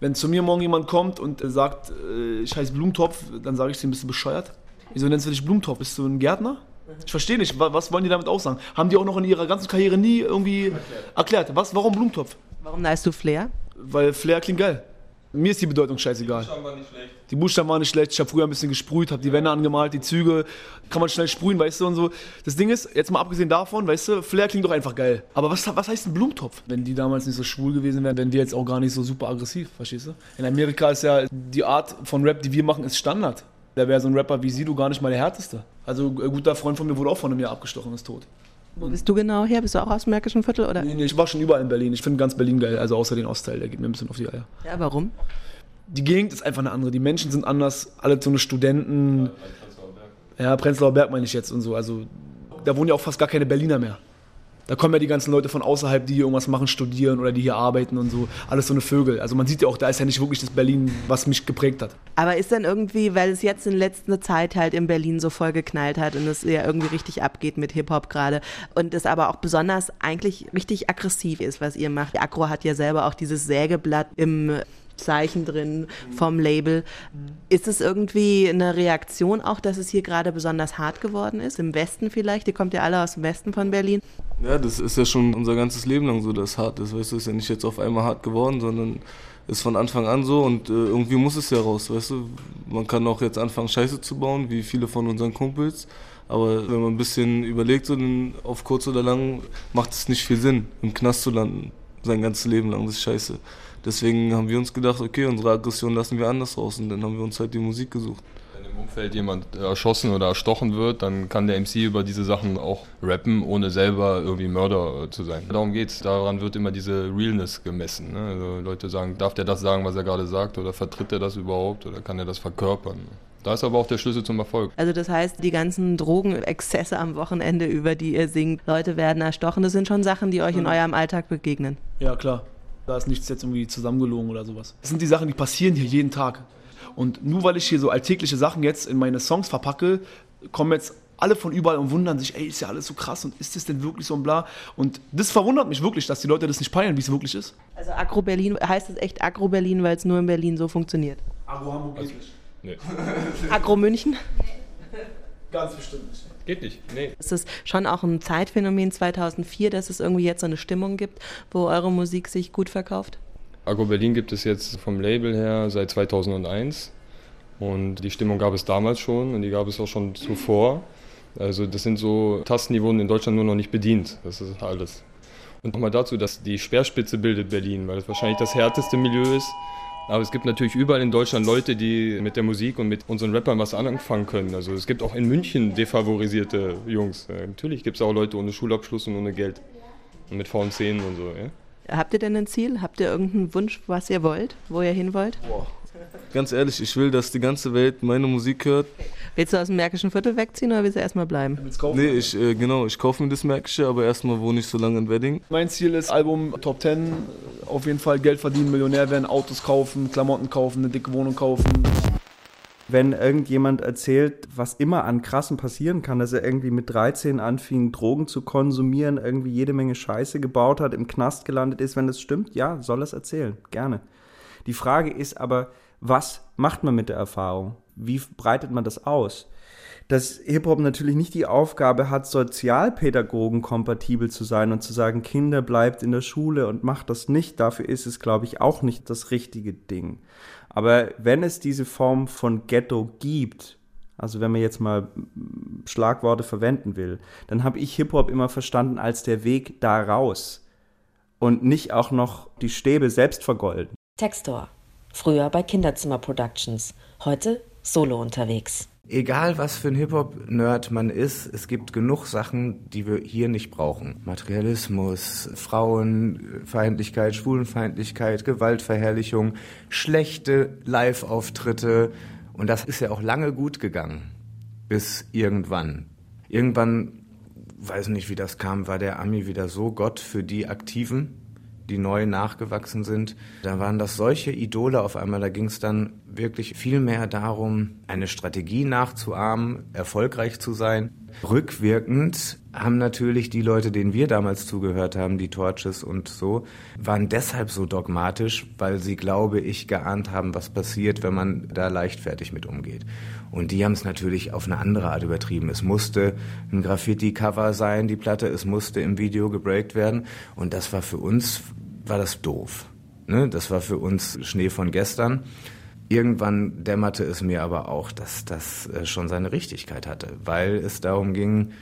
Wenn zu mir morgen jemand kommt und sagt, äh, ich heiße Blumentopf, dann sage ich ihm, bist du bescheuert? Wieso nennst du dich Blumentopf? Bist du ein Gärtner? Ich verstehe nicht, wa- was wollen die damit aussagen? Haben die auch noch in ihrer ganzen Karriere nie irgendwie erklärt? Was, warum Blumentopf? Warum nennst du Flair? Weil Flair klingt geil. Mir ist die Bedeutung scheißegal. Die Buchstaben waren nicht schlecht. Ich habe früher ein bisschen gesprüht, habe die Wände angemalt, die Züge. Kann man schnell sprühen, weißt du, und so. Das Ding ist, jetzt mal abgesehen davon, weißt du, Flair klingt doch einfach geil. Aber was, was heißt ein Blumentopf? Wenn die damals nicht so schwul gewesen wären, wären wir jetzt auch gar nicht so super aggressiv, verstehst du? In Amerika ist ja die Art von Rap, die wir machen, ist Standard. Da wäre so ein Rapper wie Sido gar nicht mal der härteste. Also ein guter Freund von mir wurde auch von einem Jahr abgestochen, ist tot. Wo bist du genau her? Bist du auch aus dem Märkischen Viertel? Oder? Nee, nee, ich war schon überall in Berlin. Ich finde ganz Berlin geil, also außer den Ostteil, der geht mir ein bisschen auf die Eier. Ja, warum? Die Gegend ist einfach eine andere, die Menschen sind anders, alle so eine Studenten. Ja, Prenzlauer Berg meine ich jetzt und so. Also da wohnen ja auch fast gar keine Berliner mehr. Da kommen ja die ganzen Leute von außerhalb, die hier irgendwas machen, studieren oder die hier arbeiten und so. Alles so eine Vögel. Also man sieht ja auch, da ist ja nicht wirklich das Berlin, was mich geprägt hat. Aber ist dann irgendwie, weil es jetzt in letzter Zeit halt in Berlin so voll geknallt hat und es ja irgendwie richtig abgeht mit Hip-Hop gerade und es aber auch besonders eigentlich richtig aggressiv ist, was ihr macht. Agro hat ja selber auch dieses Sägeblatt im Zeichen drin vom Label. Ist es irgendwie eine Reaktion auch, dass es hier gerade besonders hart geworden ist? Im Westen vielleicht? Ihr kommt ja alle aus dem Westen von Berlin. Ja, das ist ja schon unser ganzes Leben lang so, dass hart ist. Weißt du, ist ja nicht jetzt auf einmal hart geworden, sondern ist von Anfang an so und äh, irgendwie muss es ja raus, weißt du. Man kann auch jetzt anfangen, Scheiße zu bauen, wie viele von unseren Kumpels. Aber wenn man ein bisschen überlegt, so dann auf kurz oder lang, macht es nicht viel Sinn, im Knast zu landen, sein ganzes Leben lang. Das ist scheiße. Deswegen haben wir uns gedacht, okay, unsere Aggression lassen wir anders raus und dann haben wir uns halt die Musik gesucht. Wenn im Umfeld jemand erschossen oder erstochen wird, dann kann der MC über diese Sachen auch rappen, ohne selber irgendwie Mörder äh, zu sein. Darum geht's. Daran wird immer diese Realness gemessen. Ne? Also Leute sagen, darf der das sagen, was er gerade sagt, oder vertritt er das überhaupt, oder kann er das verkörpern? Da ist aber auch der Schlüssel zum Erfolg. Also das heißt, die ganzen Drogenexzesse am Wochenende, über die ihr singt, Leute werden erstochen, das sind schon Sachen, die euch in eurem Alltag begegnen. Ja, klar. Da ist nichts jetzt irgendwie zusammengelogen oder sowas. Das sind die Sachen, die passieren hier jeden Tag. Und nur weil ich hier so alltägliche Sachen jetzt in meine Songs verpacke, kommen jetzt alle von überall und wundern sich, ey, ist ja alles so krass und ist das denn wirklich so und bla. Und das verwundert mich wirklich, dass die Leute das nicht peilen, wie es wirklich ist. Also Agro Berlin, heißt es echt Agro Berlin, weil es nur in Berlin so funktioniert? Agro Hamburg geht nicht. Nee. Agro München? Ganz bestimmt nicht. Geht nicht, nee. Es ist schon auch ein Zeitphänomen 2004, dass es irgendwie jetzt so eine Stimmung gibt, wo eure Musik sich gut verkauft? Agro Berlin gibt es jetzt vom Label her seit 2001 und die Stimmung gab es damals schon und die gab es auch schon zuvor. Also das sind so Tasten, die wurden in Deutschland nur noch nicht bedient. Das ist alles. Und nochmal dazu, dass die Speerspitze bildet Berlin, weil es wahrscheinlich das härteste Milieu ist. Aber es gibt natürlich überall in Deutschland Leute, die mit der Musik und mit unseren Rappern was anfangen können. Also es gibt auch in München defavorisierte Jungs. Äh, Natürlich gibt es auch Leute ohne Schulabschluss und ohne Geld. Und mit faulen Zähnen und so. Ja? Habt ihr denn ein Ziel? Habt ihr irgendeinen Wunsch, was ihr wollt, wo ihr hin wollt? Boah, Ganz ehrlich, ich will, dass die ganze Welt meine Musik hört. Willst du aus dem Märkischen Viertel wegziehen oder willst du erstmal bleiben? Nee, ich, äh, genau, ich kaufe mir das Märkische, aber erstmal wohne ich so lange in Wedding. Mein Ziel ist Album Top 10, auf jeden Fall Geld verdienen, Millionär werden, Autos kaufen, Klamotten kaufen, eine dicke Wohnung kaufen. Wenn irgendjemand erzählt, was immer an Krassen passieren kann, dass er irgendwie mit 13 anfing, Drogen zu konsumieren, irgendwie jede Menge Scheiße gebaut hat, im Knast gelandet ist, wenn das stimmt, ja, soll es erzählen, gerne. Die Frage ist aber, was macht man mit der Erfahrung? Wie breitet man das aus? Dass Hip-Hop natürlich nicht die Aufgabe hat, Sozialpädagogen kompatibel zu sein und zu sagen, Kinder bleibt in der Schule und macht das nicht. Dafür ist es, glaube ich, auch nicht das richtige Ding. Aber wenn es diese Form von Ghetto gibt, also wenn man jetzt mal Schlagworte verwenden will, dann habe ich Hip-Hop immer verstanden als der Weg da raus und nicht auch noch die Stäbe selbst vergolden. Textor. Früher bei Kinderzimmer Productions, heute solo unterwegs. Egal was für ein Hip-Hop-Nerd man ist, es gibt genug Sachen, die wir hier nicht brauchen. Materialismus, Frauenfeindlichkeit, Schwulenfeindlichkeit, Gewaltverherrlichung, schlechte Live-Auftritte. Und das ist ja auch lange gut gegangen. Bis irgendwann. Irgendwann, weiß nicht wie das kam, war der Ami wieder so Gott für die Aktiven die neu nachgewachsen sind. Da waren das solche Idole auf einmal. Da ging es dann wirklich viel mehr darum, eine Strategie nachzuahmen, erfolgreich zu sein. Rückwirkend haben natürlich die Leute, denen wir damals zugehört haben, die Torches und so, waren deshalb so dogmatisch, weil sie, glaube ich, geahnt haben, was passiert, wenn man da leichtfertig mit umgeht. Und die haben es natürlich auf eine andere Art übertrieben. Es musste ein Graffiti-Cover sein, die Platte, es musste im Video gebreakt werden. Und das war für uns, war das doof. Ne? Das war für uns Schnee von gestern. Irgendwann dämmerte es mir aber auch, dass das äh, schon seine Richtigkeit hatte, weil es darum ging,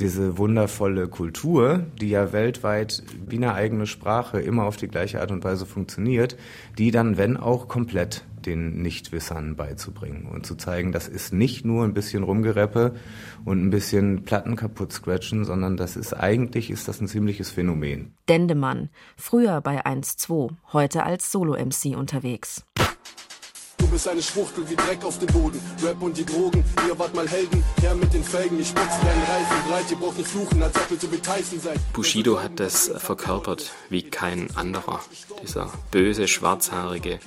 diese wundervolle Kultur, die ja weltweit wie eine eigene Sprache immer auf die gleiche Art und Weise funktioniert, die dann, wenn auch komplett den Nichtwissern beizubringen und zu zeigen, das ist nicht nur ein bisschen Rumgereppe und ein bisschen Platten kaputt scratchen, sondern das ist eigentlich ist das ein ziemliches Phänomen. Dendemann, früher bei 1-2, heute als Solo-MC unterwegs. Bist eine Schwuchtel wie Dreck auf dem Boden. Rap und die Drogen, ihr wart mal Helden. Her mit den Felgen, ich spitze deinen Reifen breit. Ihr braucht nicht fluchen, als ob ihr wie Tyson seid. Bushido hat das verkörpert wie kein anderer. Dieser böse, schwarzhaarige,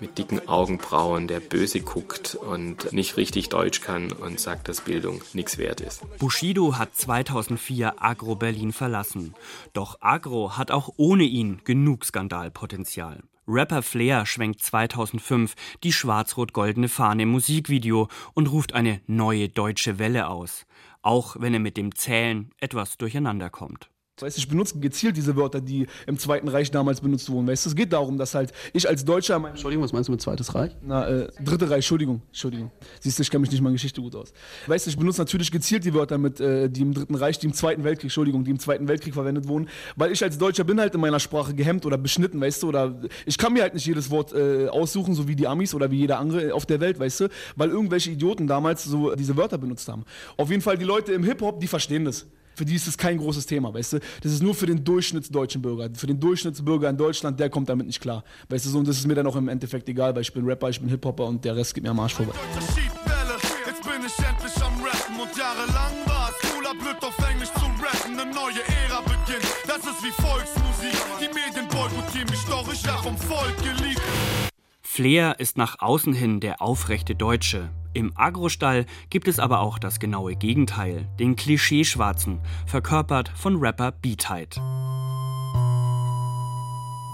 mit dicken Augenbrauen, der böse guckt und nicht richtig Deutsch kann und sagt, dass Bildung nichts wert ist. Bushido hat 2004 Agro Berlin verlassen. Doch Agro hat auch ohne ihn genug Skandalpotenzial. Rapper Flair schwenkt 2005 die schwarz-rot-goldene Fahne im Musikvideo und ruft eine neue deutsche Welle aus. Auch wenn er mit dem Zählen etwas durcheinander kommt. Weißt du, ich benutze gezielt diese Wörter, die im Zweiten Reich damals benutzt wurden. Weißt du, es geht darum, dass halt ich als Deutscher. Mein Entschuldigung, was meinst du mit Zweites Reich? Na, äh, Dritte Reich, Entschuldigung, Entschuldigung. Siehst du, ich kenne mich nicht mal in Geschichte gut aus. Weißt du, ich benutze natürlich gezielt die Wörter mit, äh, die im Dritten Reich, die im Zweiten Weltkrieg, Entschuldigung, die im Zweiten Weltkrieg verwendet wurden, weil ich als Deutscher bin halt in meiner Sprache gehemmt oder beschnitten, weißt du, oder ich kann mir halt nicht jedes Wort äh, aussuchen, so wie die Amis oder wie jeder andere auf der Welt, weißt du, weil irgendwelche Idioten damals so diese Wörter benutzt haben. Auf jeden Fall die Leute im Hip-Hop, die verstehen das für die ist das kein großes Thema, weißt du? Das ist nur für den Durchschnittsdeutschen Bürger. Für den Durchschnittsbürger in Deutschland, der kommt damit nicht klar. Weißt du, so, und das ist mir dann auch im Endeffekt egal, weil ich bin Rapper, ich bin Hip-Hopper und der Rest geht mir am Arsch vorbei. Jetzt bin ich endlich am Rappen und jahrelang war es cooler, blöd auf Englisch zu rappen. Eine neue Ära beginnt, das ist wie Volksmusik. Die Medien boykottieren mich, doch ich wär vom Volk geliebt. Flair ist nach außen hin der aufrechte Deutsche. Im Agrostall gibt es aber auch das genaue Gegenteil, den Klischeeschwarzen, verkörpert von Rapper Beatheit.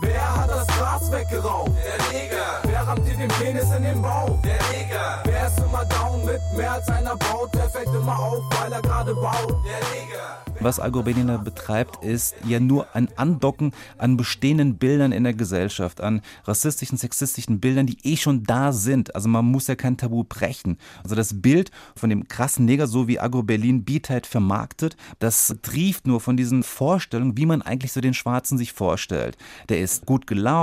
Wer das Gras weggeraubt? Der Neger. Wer rammt dir den Penis in den Bauch? Der Neger. Wer ist immer down mit mehr als einer Braut? Der fällt immer auf, weil er gerade baut? Der Neger. Was Algobenina betreibt, ist ja nur ein Andocken an bestehenden Bildern in der Gesellschaft, an rassistischen, sexistischen Bildern, die eh schon da sind. Also man muss ja kein Tabu brechen. Also das Bild von dem krassen Neger, so wie Agro Berlin Beatheit vermarktet, das trieft nur von diesen Vorstellungen, wie man eigentlich so den Schwarzen sich vorstellt. Der ist gut gelaunt,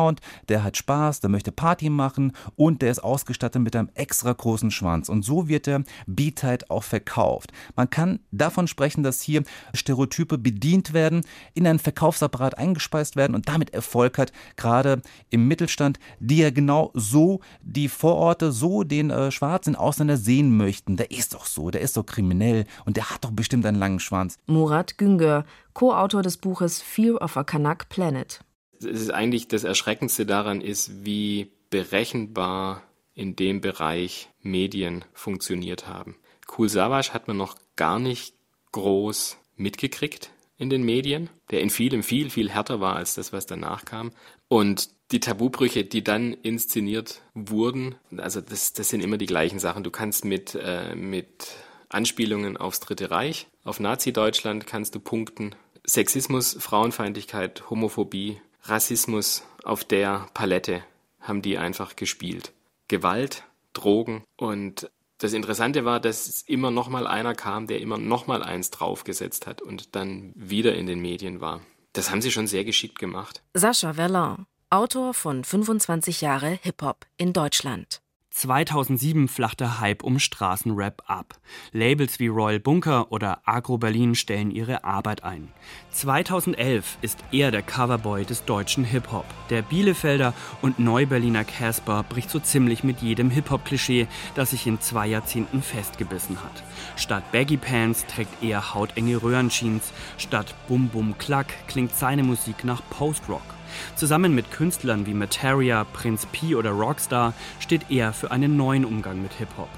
der hat Spaß, der möchte Party machen und der ist ausgestattet mit einem extra großen Schwanz. Und so wird der Beatheit auch verkauft. Man kann davon sprechen, dass hier Stereotype bedient werden, in einen Verkaufsapparat eingespeist werden und damit Erfolg hat, gerade im Mittelstand, die ja genau so die Vororte, so den äh, schwarzen Ausländer sehen möchten. Der ist doch so, der ist doch kriminell und der hat doch bestimmt einen langen Schwanz. Murat Güngör, Co-Autor des Buches Fear of a Kanak Planet. Es ist eigentlich das Erschreckendste daran ist, wie berechenbar in dem Bereich Medien funktioniert haben. Cool Savage hat man noch gar nicht groß mitgekriegt in den Medien, der in vielem viel, viel härter war als das, was danach kam. Und die Tabubrüche, die dann inszeniert wurden, also das, das sind immer die gleichen Sachen. Du kannst mit, äh, mit Anspielungen aufs Dritte Reich, auf Nazi-Deutschland kannst du punkten. Sexismus, Frauenfeindlichkeit, Homophobie, Rassismus auf der Palette haben die einfach gespielt. Gewalt, Drogen und das Interessante war, dass immer noch mal einer kam, der immer noch mal eins draufgesetzt hat und dann wieder in den Medien war. Das haben sie schon sehr geschickt gemacht. Sascha Verlin, Autor von 25 Jahre Hip-Hop in Deutschland. 2007 flachte Hype um Straßenrap ab. Labels wie Royal Bunker oder Agro Berlin stellen ihre Arbeit ein. 2011 ist er der Coverboy des deutschen Hip-Hop. Der Bielefelder und Neuberliner Casper bricht so ziemlich mit jedem Hip-Hop-Klischee, das sich in zwei Jahrzehnten festgebissen hat. Statt Baggy Pants trägt er hautenge Röhrenjeans. Statt Bum Bum Klack klingt seine Musik nach Post-Rock. Zusammen mit Künstlern wie Materia, Prinz P oder Rockstar steht er für einen neuen Umgang mit Hip-Hop.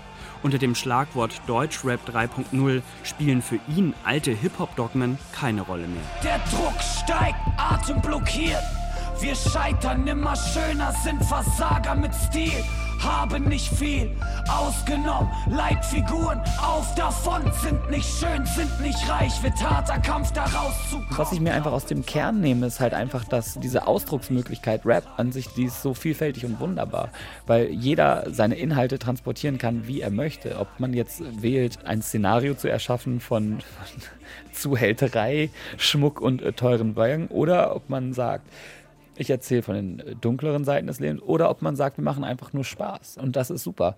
Unter dem Schlagwort Deutschrap 3.0 spielen für ihn alte Hip-Hop-Dogmen keine Rolle mehr. Der Druck steigt, Atem blockiert. Wir scheitern immer schöner, sind Versager mit Stil haben nicht viel ausgenommen. Leitfiguren auf davon sind nicht schön, sind nicht reich, wird harter Kampf daraus zu kommen. Was ich mir einfach aus dem Kern nehme, ist halt einfach, dass diese Ausdrucksmöglichkeit Rap an sich, die ist so vielfältig und wunderbar, weil jeder seine Inhalte transportieren kann, wie er möchte. Ob man jetzt wählt, ein Szenario zu erschaffen von Zuhälterei, Schmuck und äh, teuren Wagen oder ob man sagt, ich erzähle von den äh, dunkleren Seiten des Lebens oder ob man sagt, wir machen einfach nur Spaß. Und das ist super.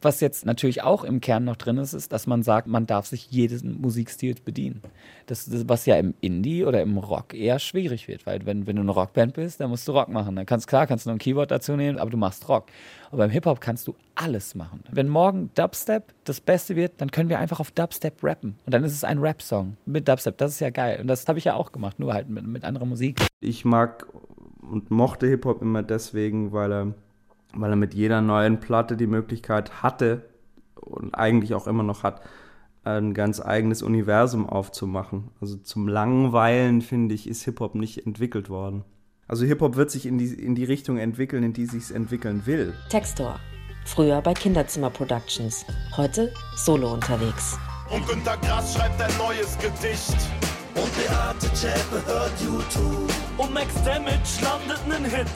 Was jetzt natürlich auch im Kern noch drin ist, ist, dass man sagt, man darf sich jeden Musikstil bedienen. Das, das, was ja im Indie oder im Rock eher schwierig wird, weil wenn, wenn du eine Rockband bist, dann musst du Rock machen. Dann kannst klar, kannst du noch ein Keyboard dazu nehmen, aber du machst Rock. Aber beim Hip-Hop kannst du alles machen. Wenn morgen Dubstep das Beste wird, dann können wir einfach auf Dubstep rappen. Und dann ist es ein Rap-Song mit Dubstep. Das ist ja geil. Und das habe ich ja auch gemacht, nur halt mit, mit anderer Musik. Ich mag und mochte Hip-Hop immer deswegen, weil er, weil er mit jeder neuen Platte die Möglichkeit hatte und eigentlich auch immer noch hat, ein ganz eigenes Universum aufzumachen. Also zum Langweilen, finde ich, ist Hip-Hop nicht entwickelt worden. Also Hip-Hop wird sich in die, in die Richtung entwickeln, in die sich entwickeln will. Textor. Früher bei Kinderzimmer Productions. Heute solo unterwegs. Und Günter Grass schreibt ein neues Gedicht. Und Beate Zschäpe hört YouTube. Und Max Damage landet nen Hit.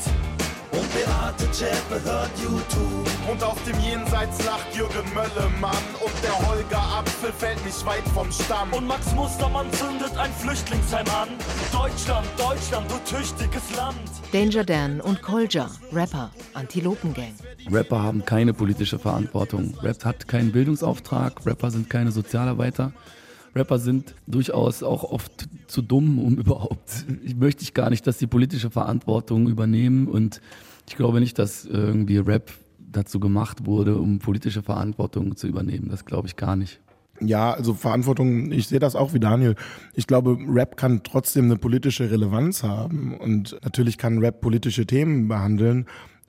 Und Beate Zschäpe hört YouTube. Und aus dem Jenseits lacht Jürgen Möllemann. Und der Holger Apfel fällt nicht weit vom Stamm. Und Max Mustermann zündet ein Flüchtlingsheim an. Deutschland, Deutschland, du tüchtiges Land. Danger Dan und Kolja, Rapper, Antilopengang. Rapper haben keine politische Verantwortung. Rap hat keinen Bildungsauftrag. Rapper sind keine Sozialarbeiter. Rapper sind durchaus auch oft zu dumm, um überhaupt, ich möchte ich gar nicht, dass sie politische Verantwortung übernehmen und ich glaube nicht, dass irgendwie Rap dazu gemacht wurde, um politische Verantwortung zu übernehmen. Das glaube ich gar nicht. Ja, also Verantwortung, ich sehe das auch wie Daniel. Ich glaube, Rap kann trotzdem eine politische Relevanz haben und natürlich kann Rap politische Themen behandeln,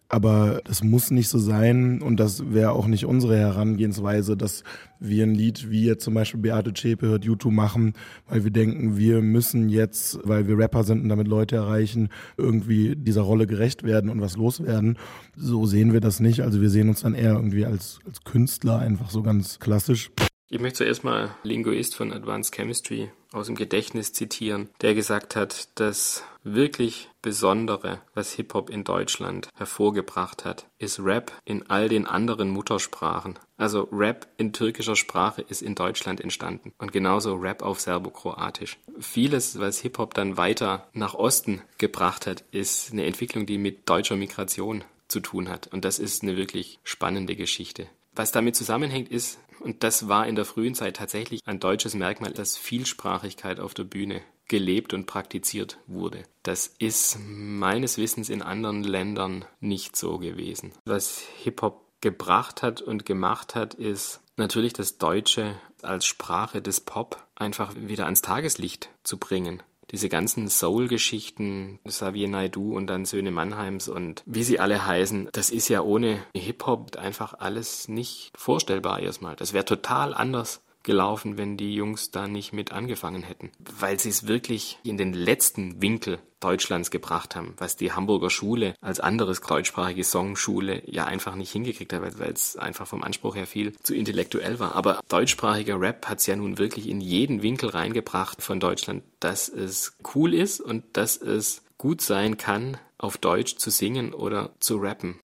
aber das muss nicht so sein und das wäre auch nicht unsere Herangehensweise, dass wir ein Lied wie jetzt zum Beispiel Beate Zschäpe hört YouTube machen, weil wir denken, wir müssen jetzt, weil wir Rapper sind und damit Leute erreichen, irgendwie dieser Rolle gerecht werden und was loswerden. So sehen wir das nicht. Also wir sehen uns dann eher irgendwie als, als Künstler einfach so ganz klassisch. Ich möchte zuerst mal Linguist von Advanced Chemistry aus dem Gedächtnis zitieren, der gesagt hat, das wirklich Besondere, was Hip-Hop in Deutschland hervorgebracht hat, ist Rap in all den anderen Muttersprachen. Also Rap in türkischer Sprache ist in Deutschland entstanden und genauso Rap auf Serbokroatisch. Vieles, was Hip-Hop dann weiter nach Osten gebracht hat, ist eine Entwicklung, die mit deutscher Migration zu tun hat und das ist eine wirklich spannende Geschichte. Was damit zusammenhängt, ist, Und das war in der frühen Zeit tatsächlich ein deutsches Merkmal, dass Vielsprachigkeit auf der Bühne gelebt und praktiziert wurde. Das ist meines Wissens in anderen Ländern nicht so gewesen. Was Hip-Hop gebracht hat und gemacht hat, ist natürlich das Deutsche als Sprache des Pop einfach wieder ans Tageslicht zu bringen. Diese ganzen Soul-Geschichten, Xavier Naidu und dann Söhne Mannheims und wie sie alle heißen, das ist ja ohne Hip-Hop einfach alles nicht vorstellbar erstmal. Das wäre total anders gelaufen, wenn die Jungs da nicht mit angefangen hätten. Weil sie es wirklich in den letzten Winkel Deutschlands gebracht haben, was die Hamburger Schule als anderes deutschsprachige Songschule ja einfach nicht hingekriegt hat, weil es einfach vom Anspruch her viel zu intellektuell war. Aber deutschsprachiger Rap hat es ja nun wirklich in jeden Winkel reingebracht von Deutschland, dass es cool ist und dass es gut sein kann, auf Deutsch zu singen oder zu rappen.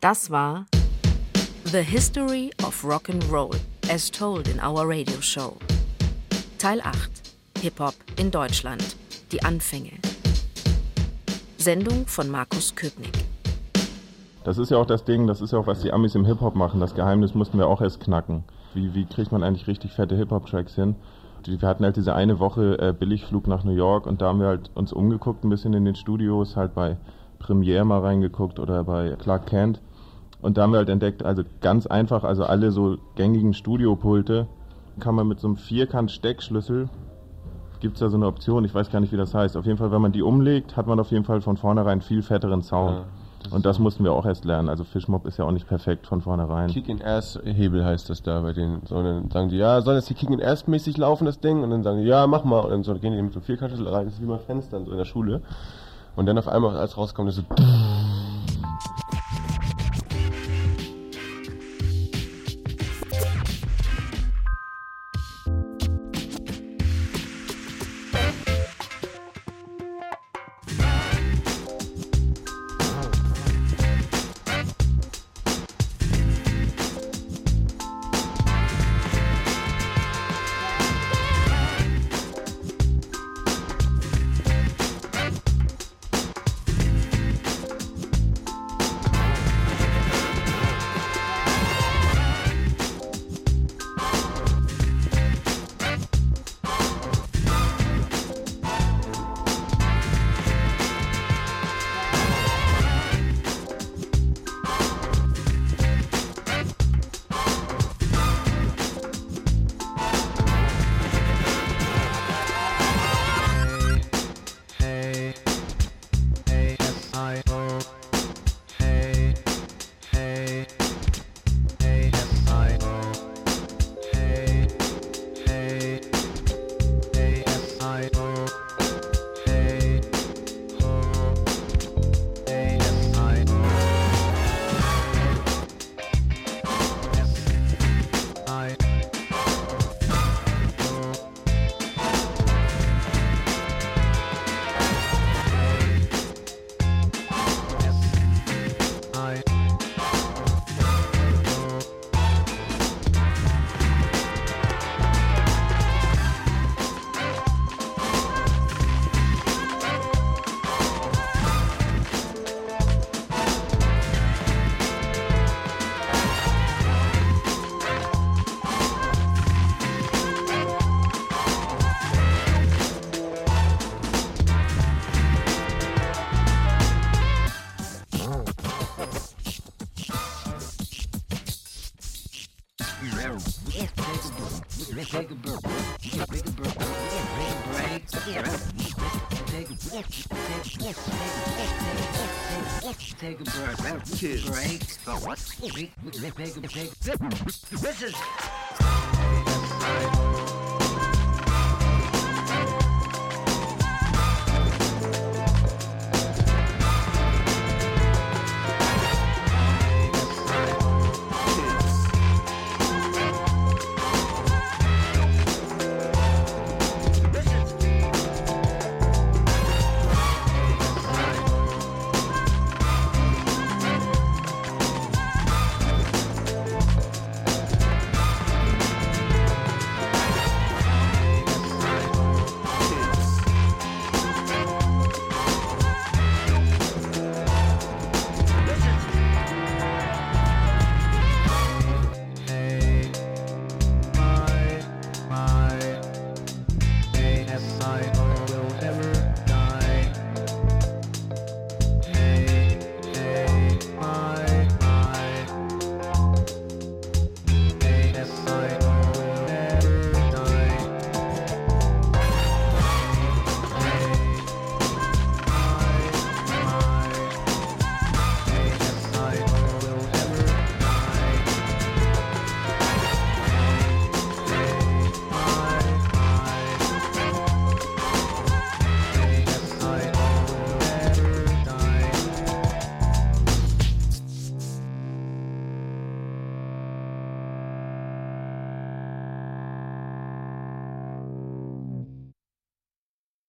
Das war The History of Rock and Roll as told in our radio show. Teil 8. Hip-Hop in Deutschland. Die Anfänge. Sendung von Markus Köpnick. Das ist ja auch das Ding, das ist ja auch, was die Amis im Hip-Hop machen. Das Geheimnis mussten wir auch erst knacken. Wie, wie kriegt man eigentlich richtig fette Hip-Hop-Tracks hin? Wir hatten halt diese eine Woche äh, Billigflug nach New York und da haben wir halt uns umgeguckt ein bisschen in den Studios, halt bei Premiere mal reingeguckt oder bei Clark Kent und da haben wir halt entdeckt, also ganz einfach, also alle so gängigen Studiopulte kann man mit so einem Vierkant-Steckschlüssel, gibt es da so eine Option, ich weiß gar nicht, wie das heißt. Auf jeden Fall, wenn man die umlegt, hat man auf jeden Fall von vornherein viel fetteren Sound. Ja, das und das mussten wir auch erst lernen. Also Fishmob ist ja auch nicht perfekt von vornherein. Kick-in-Ass-Hebel heißt das da bei denen. So, dann sagen die, ja, soll das hier Kick-in-Ass-mäßig laufen, das Ding? Und dann sagen die, ja, mach mal. Und dann so, gehen die mit so einem Vierkantschlüssel rein, das ist wie bei Fenstern so in der Schule. Und dann auf einmal, als rauskommt, ist so Take a break. Break. Break. Break. Break. Break. Break. Break. Break. Break. Break. Break.